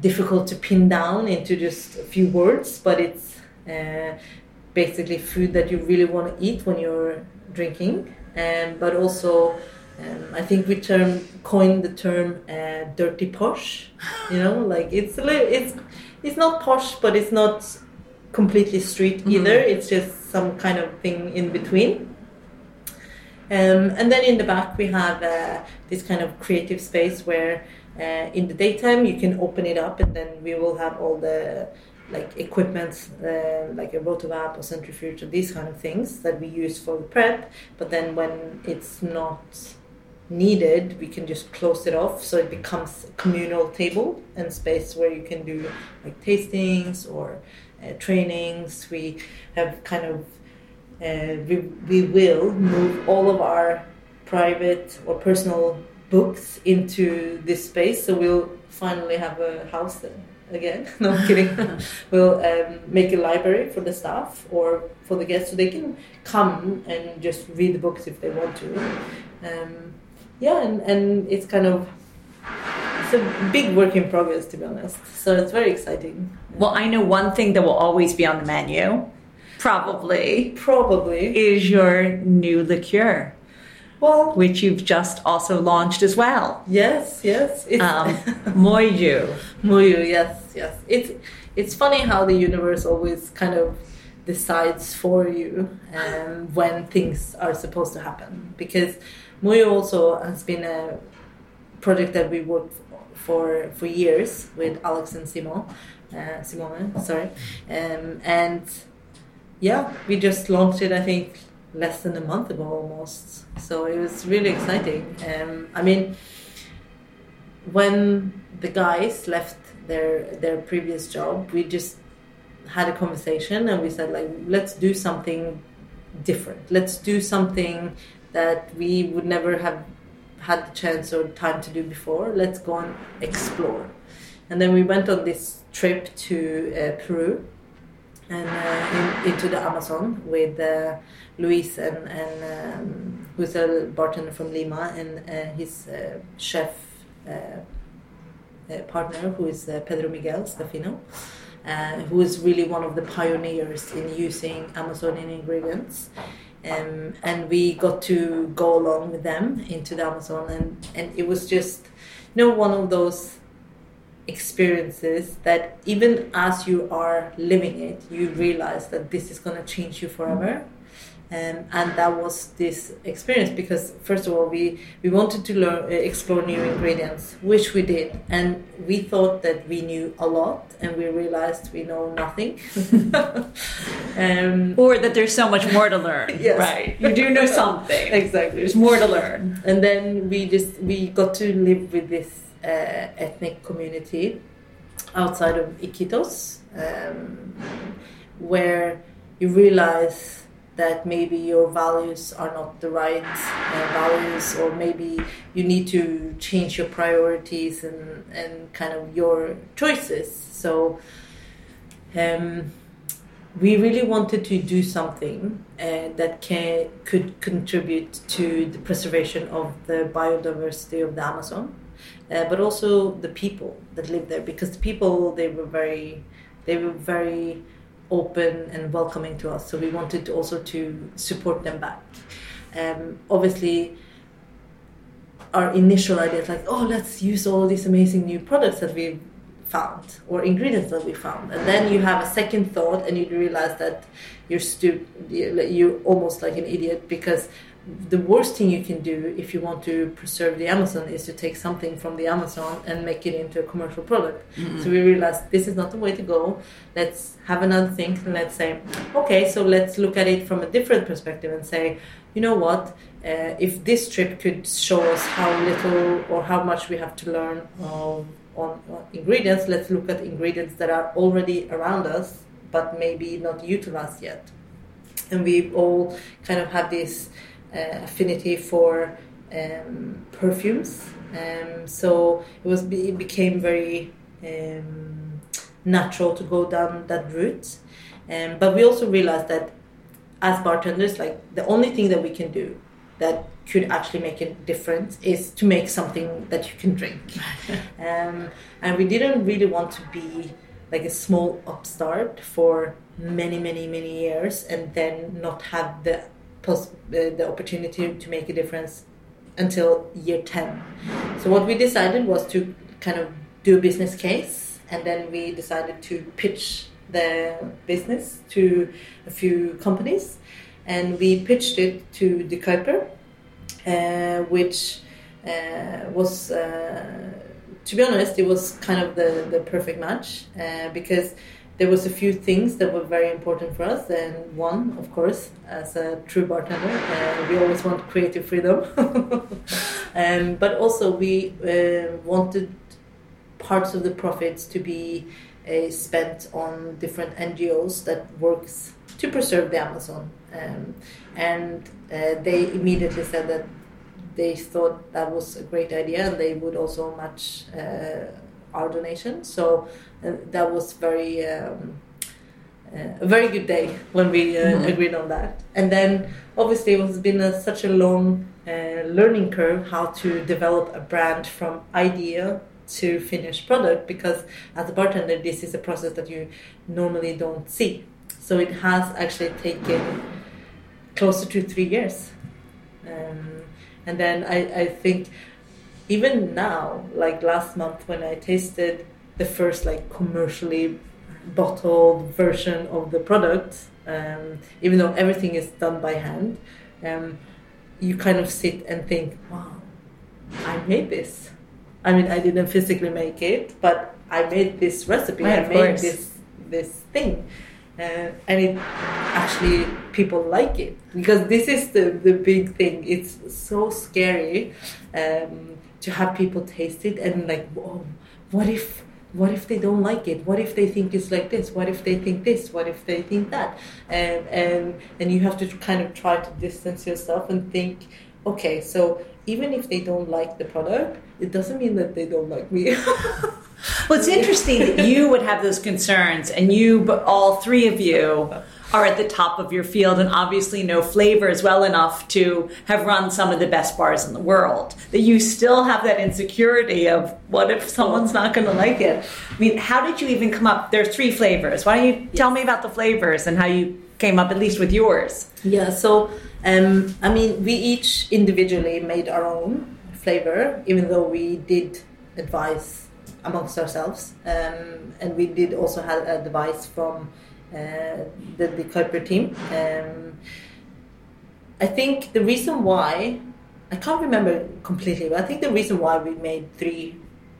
difficult to pin down into just a few words, but it's uh, basically food that you really want to eat when you're drinking, and but also um, I think we term coined the term uh, "dirty posh." You know, like it's a little, it's it's not posh, but it's not completely street mm-hmm. either. It's just some kind of thing in between. Um, and then in the back we have uh, this kind of creative space where uh, in the daytime you can open it up and then we will have all the like equipment uh, like a rotovap or centrifuge or these kind of things that we use for the prep but then when it's not needed we can just close it off so it becomes a communal table and space where you can do like tastings or uh, trainings we have kind of uh, we, we will move all of our private or personal books into this space so we'll finally have a house there again. no I'm kidding. we'll um, make a library for the staff or for the guests so they can come and just read the books if they want to. Um, yeah, and, and it's kind of it's a big work in progress to be honest. So it's very exciting. Well, I know one thing that will always be on the menu, probably, probably is your new liqueur. Well, which you've just also launched as well. Yes, yes. It's um, Muyu. Muyu, yes, yes. It's it's funny how the universe always kind of decides for you um, when things are supposed to happen. Because Muyu also has been a project that we worked for for years with Alex and Simon, uh, Simone, sorry, um, and yeah, we just launched it. I think less than a month ago almost. So it was really exciting. Um, I mean, when the guys left their their previous job, we just had a conversation and we said like, let's do something different. Let's do something that we would never have had the chance or time to do before. Let's go and explore. And then we went on this trip to uh, Peru and uh, in, into the Amazon with uh, Luis and, and um, who's a bartender from Lima and uh, his uh, chef uh, partner who is Pedro Miguel Schiaffino. who is really one of the pioneers in using Amazonian ingredients. Um, and we got to go along with them into the Amazon, and, and it was just, you know, one of those experiences that even as you are living it, you realize that this is going to change you forever. Um, and that was this experience because first of all we we wanted to learn uh, explore new ingredients which we did. And we thought that we knew a lot and we realized we know nothing. Um, or that there's so much more to learn. Yes. right. You do know something. Exactly. There's more to learn. And then we just we got to live with this uh, ethnic community outside of Iquitos um, where you realize that maybe your values are not the right uh, values or maybe you need to change your priorities and, and kind of your choices. So um, we really wanted to do something uh, that can could contribute to the preservation of the biodiversity of the Amazon, uh, but also the people that live there because the people they were very they were very open and welcoming to us. So we wanted to also to support them back. Um, obviously, our initial idea is like, oh, let's use all these amazing new products that we found or ingredients that we found, and then you have a second thought and you realize that you're stupid, you're almost like an idiot because the worst thing you can do if you want to preserve the Amazon is to take something from the Amazon and make it into a commercial product. Mm-hmm. So we realized this is not the way to go. Let's have another think and let's say, okay, so let's look at it from a different perspective and say, you know what? Uh, if this trip could show us how little or how much we have to learn on, on ingredients, let's look at ingredients that are already around us but maybe not utilized yet. And we all kind of have this affinity for um, perfumes. Um, so it was it became very um, natural to go down that route. Um, but we also realized that as bartenders, like the only thing that we can do that could actually make a difference is to make something that you can drink. um, and we didn't really want to be like a small upstart for many, many, many years and then not have the pos- the opportunity to make a difference until year 10. So what we decided was to kind of do a business case and then we decided to pitch the business to a few companies and we pitched it to the Kuyper, uh, which uh, was uh, to be honest it was kind of the, the perfect match uh, because there was a few things that were very important for us, and one, of course, as a true bartender, uh, we always want creative freedom. um, but also, we uh, wanted parts of the profits to be uh, spent on different NGOs that works to preserve the Amazon. Um, and uh, they immediately said that they thought that was a great idea and they would also match uh, our donation. So uh, that was very um, uh, a very good day when we uh, mm-hmm. agreed on that. And then obviously it has been a, such a long uh, learning curve how to develop a brand from idea to finished product because as a bartender this is a process that you normally don't see. So it has actually taken closer to three years. Um, and then I, I think even now, like last month when I tasted the first like commercially bottled version of the product, um, even though everything is done by hand, um, you kind of sit and think, wow, I made this. I mean, I didn't physically make it, but I made this recipe. Right, I made course. this this thing uh, and it actually people like it because this is the, the big thing it's so scary um, to have people taste it and like oh, what if what if they don't like it? What if they think it's like this? What if they think this? What if they think that? And and and you have to kind of try to distance yourself and think okay so even if they don't like the product it doesn't mean that they don't like me. Well, it's interesting that you would have those concerns, and you, all three of you, are at the top of your field and obviously know flavors well enough to have run some of the best bars in the world. That you still have that insecurity of what if someone's not going to like it? I mean, how did you even come up? There are three flavors. Why don't you yes. tell me about the flavors and how you came up, at least with yours? Yeah, so um, I mean, we each individually made our own flavor, even though we did advise amongst ourselves. Um, and we did also have advice from the, the corporate team. Um, I think the reason why, I can't remember completely, but I think the reason why we made three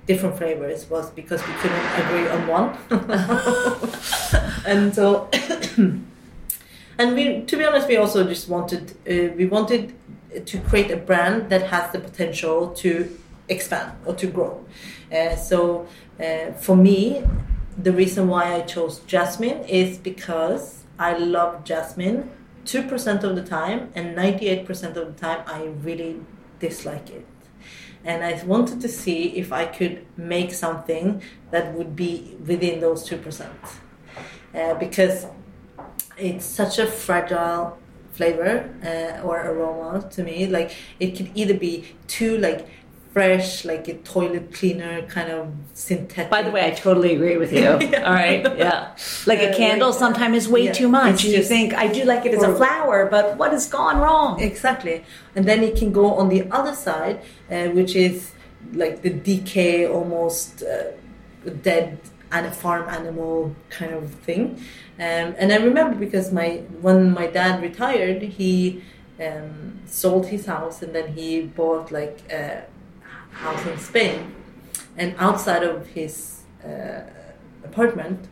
different flavors was because we couldn't agree on one. and so, and we, to be honest, we also just wanted, uh, we wanted to create a brand that has the potential to expand or to grow. Uh, so uh, for me, the reason why I chose jasmine is because I love jasmine 2% of the time, and 98% of the time, I really dislike it. And I wanted to see if I could make something that would be within those 2%. Uh, because it's such a fragile flavor uh, or aroma to me. Like it could either be too like fresh, like a toilet cleaner kind of synthetic. By the way, I totally agree with you. yeah. All right, yeah. Like a candle like, sometimes is way yeah, too much. And you think, I do like it as a flower, but what has gone wrong? Exactly. And then it can go on the other side, uh, which is like the decay, almost uh, dead and a farm animal kind of thing. Um, and I remember because my when my dad retired, he um, sold his house and then he bought like a house in Spain, and outside of his uh, apartment,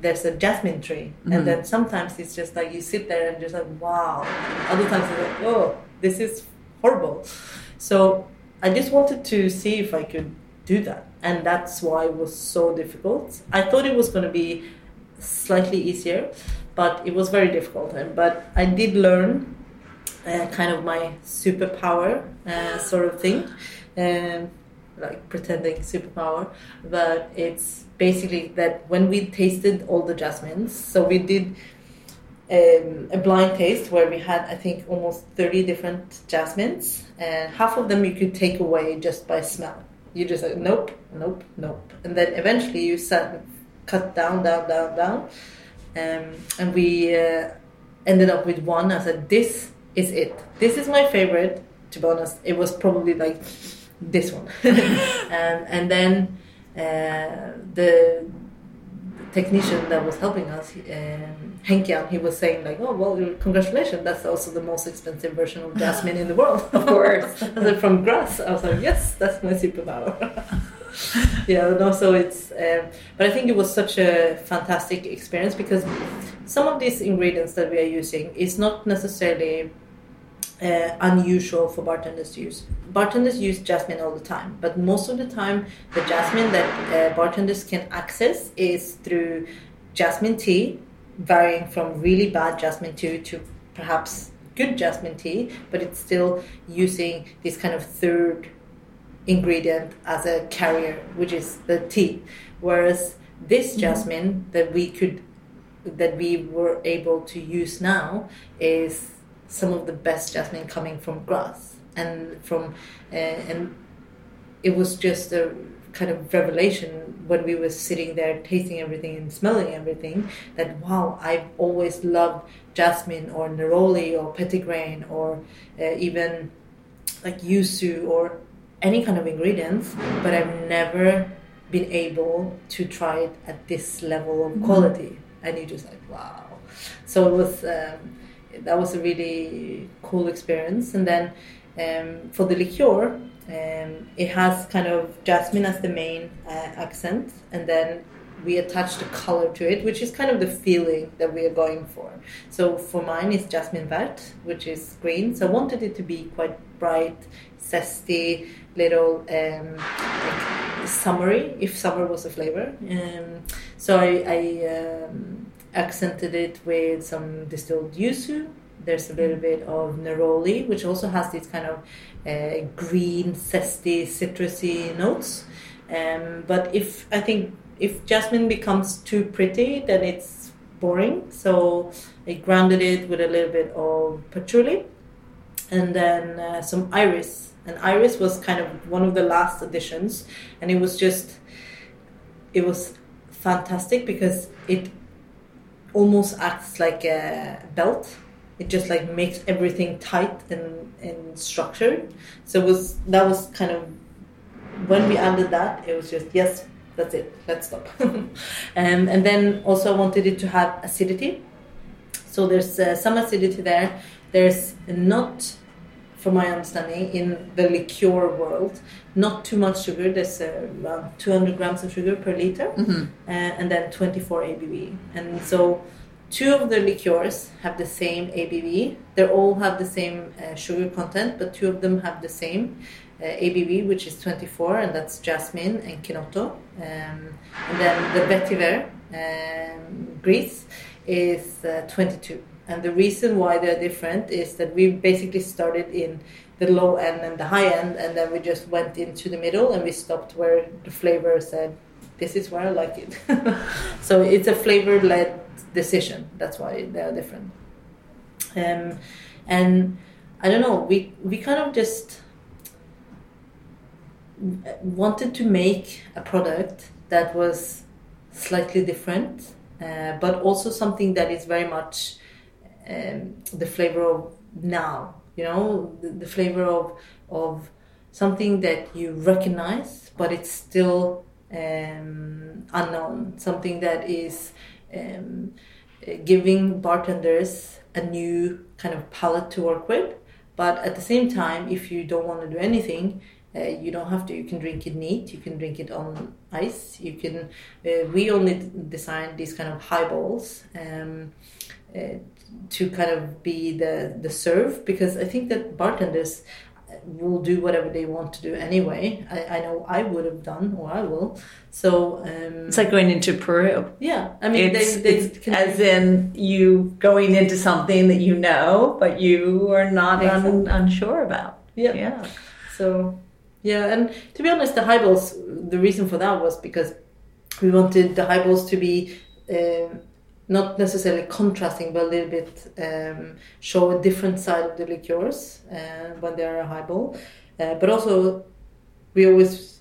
there's a jasmine tree, mm-hmm. and then sometimes it's just like you sit there and just like wow. Other times it's like oh, this is horrible. So I just wanted to see if I could do that, and that's why it was so difficult. I thought it was going to be slightly easier, but it was very difficult. But I did learn uh, kind of my superpower uh, sort of thing um, like pretending superpower, but it's basically that when we tasted all the jasmines, so we did um, a blind taste where we had I think almost thirty different jasmines, and half of them you could take away just by smell. You just like nope, nope, nope, and then eventually you sat, cut down, down, down, down, um, and we uh, ended up with one. I said, "This is it. This is my favorite." To be honest, it was probably like this one. um, and then uh, the technician that was helping us, um, Henkian, he was saying like, "Oh well, congratulations! That's also the most expensive version of jasmine in the world, of course." "From Grasse." I was like, "Yes, that's my superpower." yeah, no, so it's, um, but I think it was such a fantastic experience because some of these ingredients that we are using is not necessarily uh, unusual for bartenders to use. Bartenders use jasmine all the time, but most of the time, the jasmine that uh, bartenders can access is through jasmine tea, varying from really bad jasmine tea to perhaps good jasmine tea, but it's still using this kind of third ingredient as a carrier, which is the tea. Whereas this mm-hmm. jasmine that we could that we were able to use now is some of the best jasmine coming from Grasse and from uh, and it was just a kind of revelation when we were sitting there tasting everything and smelling everything that wow I've always loved jasmine or neroli or petitgrain or uh, even like yuzu or any kind of ingredients but I've never been able to try it at this level of mm-hmm. quality mm-hmm. and you just like wow so it was um, that was a really cool experience. And then um, for the liqueur, um, it has kind of jasmine as the main uh, accent, and then we attach the color to it, which is kind of the feeling that we are going for. So for mine, it's jasmine vert, which is green. So I wanted it to be quite bright, zesty, little um, like summery, if summer was a flavor. Um, so I, I um, accented it with some distilled yuzu. There's a little bit of neroli, which also has these kind of uh, green, zesty, citrusy notes. Um, but if I think if jasmine becomes too pretty, then it's boring. So I grounded it with a little bit of patchouli and then uh, some iris. And iris was kind of one of the last additions, and it was just, it was fantastic because it almost acts like a belt. It just like makes everything tight and, and structured. So was that was kind of when we added that, it was just yes, that's it. Let's stop. um, and then also I wanted it to have acidity. So there's uh, some acidity there. There's not from my understanding, in the liqueur world, not too much sugar. There's uh, around 200 grams of sugar per liter, mm-hmm. uh, and then 24 ABV. And so, two of the liqueurs have the same ABV. They all have the same uh, sugar content, but two of them have the same uh, ABV, which is 24, and that's jasmine and Chinotto. Um, and then the vetiver um, Gris is uh, 22. And the reason why they're different is that we basically started in the low end and the high end, and then we just went into the middle and we stopped where the flavor said, This is where I like it. so it's a flavor led decision. That's why they're different. Um, and I don't know, we, we kind of just wanted to make a product that was slightly different, uh, but also something that is very much um, the flavor of now you know the, the, flavor of of something that you recognize but it's still um, unknown. Something that is um, giving bartenders a new kind of palette to work with. But at the same time if you don't want to do anything uh, you don't have to. You can drink it neat. You can drink it on ice. You can uh, we only design these kind of highballs um, uh, to kind of be the the serve because I think that bartenders will do whatever they want to do anyway. I, I know I would have done or I will. So um, it's like going into Peru. Yeah, I mean, it's, they, they it's as in you going into something that you know, but you are not un, unsure about. Yeah, yeah. So yeah, and to be honest, the highballs. The reason for that was because we wanted the highballs to be. Um, not necessarily contrasting, but a little bit um, show a different side of the liqueurs uh, when they are a highball. Uh, but also, we always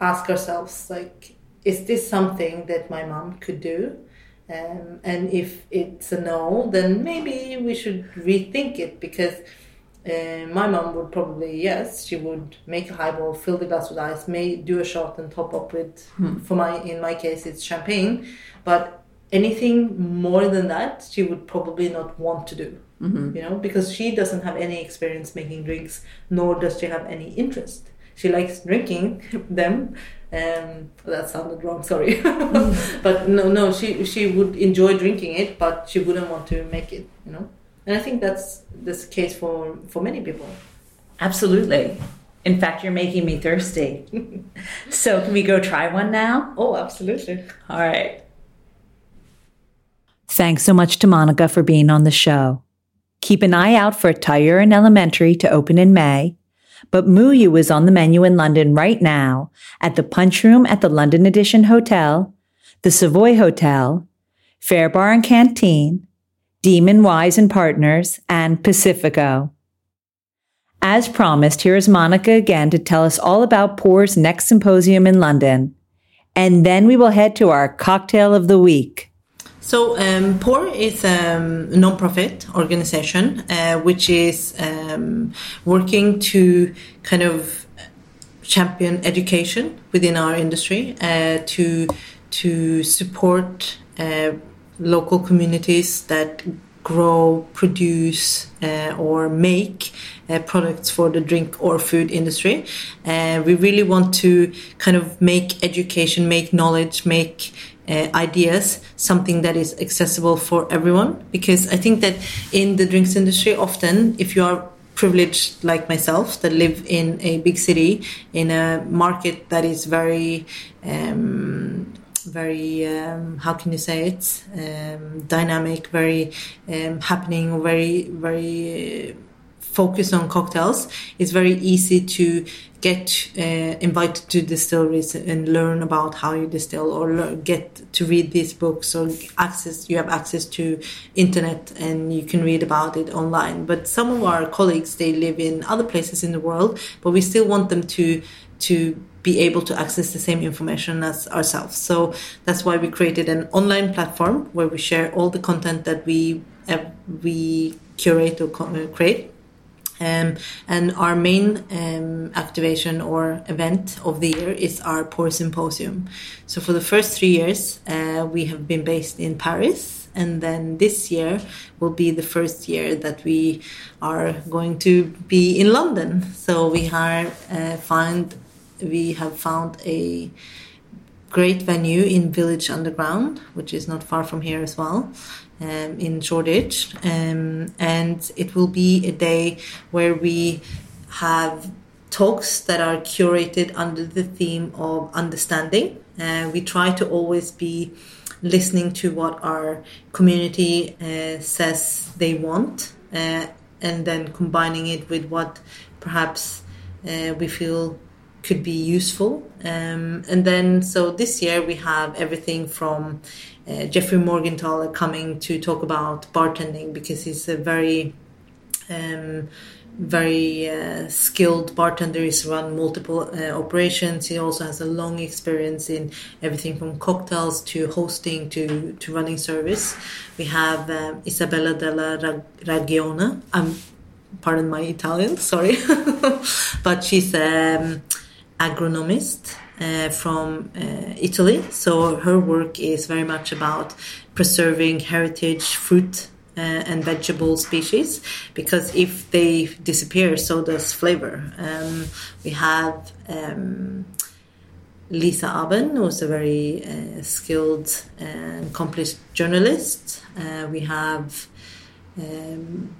ask ourselves, like, is this something that my mom could do? Um, and if it's a no, then maybe we should rethink it because uh, my mom would probably yes, she would make a highball, fill the glass with ice, may do a shot and top up with. Hmm. For my in my case, it's champagne, but anything more than that she would probably not want to do mm-hmm. you know because she doesn't have any experience making drinks nor does she have any interest she likes drinking them. Um, that sounded wrong. Sorry, but no, no, she she would enjoy drinking it, but she wouldn't want to make it. You know, and I think that's the case for for many people. Absolutely. In fact, you're making me thirsty. so, can we go try one now? Oh, absolutely. All right. Thanks so much to Monica for being on the show. Keep an eye out for Tayer Elementary to open in May, but Muyu is on the menu in London right now at the Punch Room at the London Edition Hotel, the Savoy Hotel, Fare Bar and Canteen, Demon Wise and Partners, and Pacifico. As promised, here is Monica again to tell us all about Pour's next symposium in London. And then we will head to our cocktail of the week. So, um, Pour is a non-profit organization uh, which is um, working to kind of champion education within our industry uh, to to support uh, local communities that grow, produce, uh, or make uh, products for the drink or food industry. Uh, we really want to kind of make education, make knowledge, make uh, ideas something that is accessible for everyone. Because i think that in the drinks industry often if you are privileged like myself that live in a big city in a market that is very um, very um, how can you say it? Um, dynamic very um, happening very very uh, focused on cocktails it's very easy to get uh, invited to distilleries and learn about how you distill or get to read these books or access you have access to internet and you can read about it online. But some of our colleagues they live in other places in the world but we still want them to to be able to access the same information as ourselves. So that's why we created an online platform where we share all the content that we uh, we curate or create um, and our main um, activation or event of the year is our Pour Symposium. So for the first three years, uh, we have been based in Paris, and then this year will be the first year that we are going to be in London. So we are uh, find we have found a great venue in Village Underground, which is not far from here as well um, in Shoreditch, um, and it will be a day where we have talks that are curated under the theme of understanding. Uh, we try to always be listening to what our community uh, says they want, uh, and then combining it with what perhaps uh, we feel could be useful. Um, and then, so this year we have everything from uh, Jeffrey Morgenthaler coming to talk about bartending because he's a very um, very uh, skilled bartender. He's run multiple uh, operations. He also has a long experience in everything from cocktails to hosting to, to running service. We have um, Isabella Dalla Ragione. Um, pardon my Italian, sorry, but she's um, agronomist uh, from uh, Italy. So her work is very much about preserving heritage fruit uh, and vegetable species because if they disappear, so does flavor. Um, we have um, Lisa Abend, who's a very uh, skilled and accomplished journalist. Uh, we have um,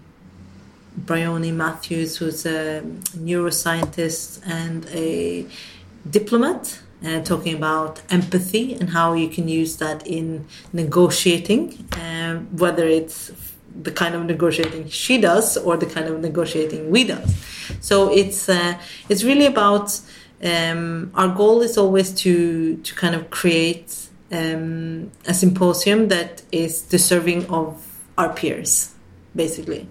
Bryony Matthews, who's a neuroscientist and a diplomat, uh, talking about empathy and how you can use that in negotiating, um, whether it's the kind of negotiating she does or the kind of negotiating we do. So it's uh, it's really about um, our goal is always to to kind of create um, a symposium that is deserving of our peers basically.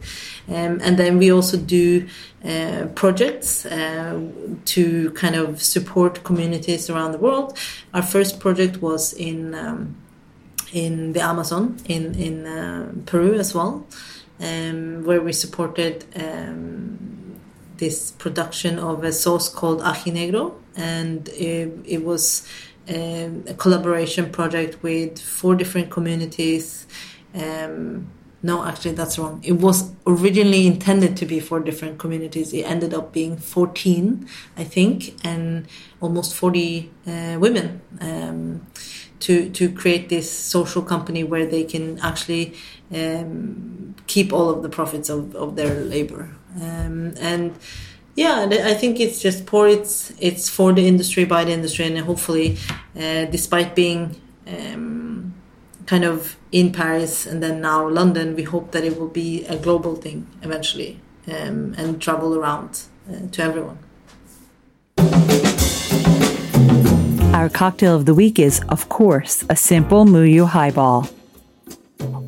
Um, and then we also do uh, projects uh, to kind of support communities around the world. Our first project was in um, in the Amazon in in uh, Peru as well, um, where we supported um, this production of a sauce called ají negro, and it, it was um, a collaboration project with four different communities. Um, No, actually, that's wrong. It was originally intended to be for different communities. It ended up being 14, I think, and almost 40 uh, women um, to to create this social company where they can actually um, keep all of the profits of, of their labor. Um, and yeah, I think it's just Pour. It's it's for the industry by the industry, and hopefully, uh, despite being um, kind of in Paris and then now London, we hope that it will be a global thing eventually um, and travel around uh, to everyone. Our cocktail of the week is, of course, a simple Muyu highball.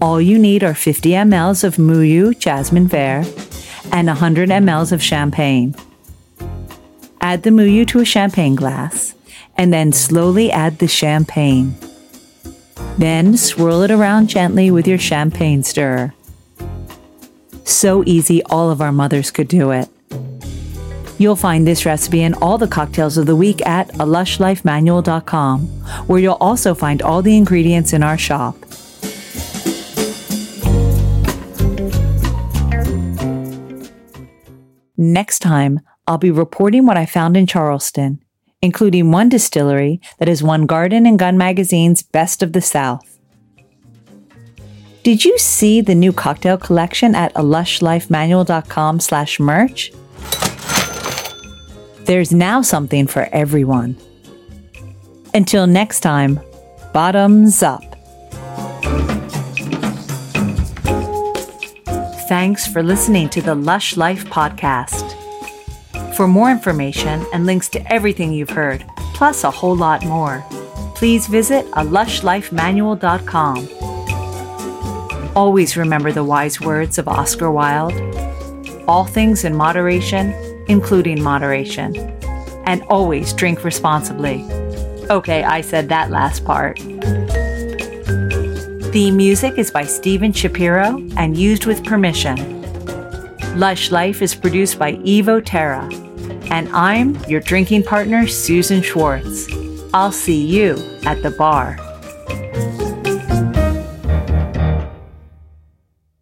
All you need are 50 mLs of Muyu Jasmine Verte and 100 mLs of champagne. Add the Muyu to a champagne glass and then slowly add the champagne. Then swirl it around gently with your champagne stirrer. So easy, all of our mothers could do it. You'll find this recipe and all the cocktails of the week at alushlifemanual.com, where you'll also find all the ingredients in our shop. Next time, I'll be reporting what I found in Charleston, including one distillery that has won Garden and Gun magazine's Best of the South. Did you see the new cocktail collection at a lushlifemanual.com slash merch? There's now something for everyone. Until next time, bottoms up. Thanks for listening to the Lush Life podcast. For more information and links to everything you've heard, plus a whole lot more, please visit a. Always remember the wise words of Oscar Wilde all things in moderation including moderation. And always drink responsibly. Okay, I said that last part. The music is by Steven Shapiro and used with permission. Lush Life is produced by Evo Terra. And I'm your drinking partner, Susan Schwartz. I'll see you at the bar.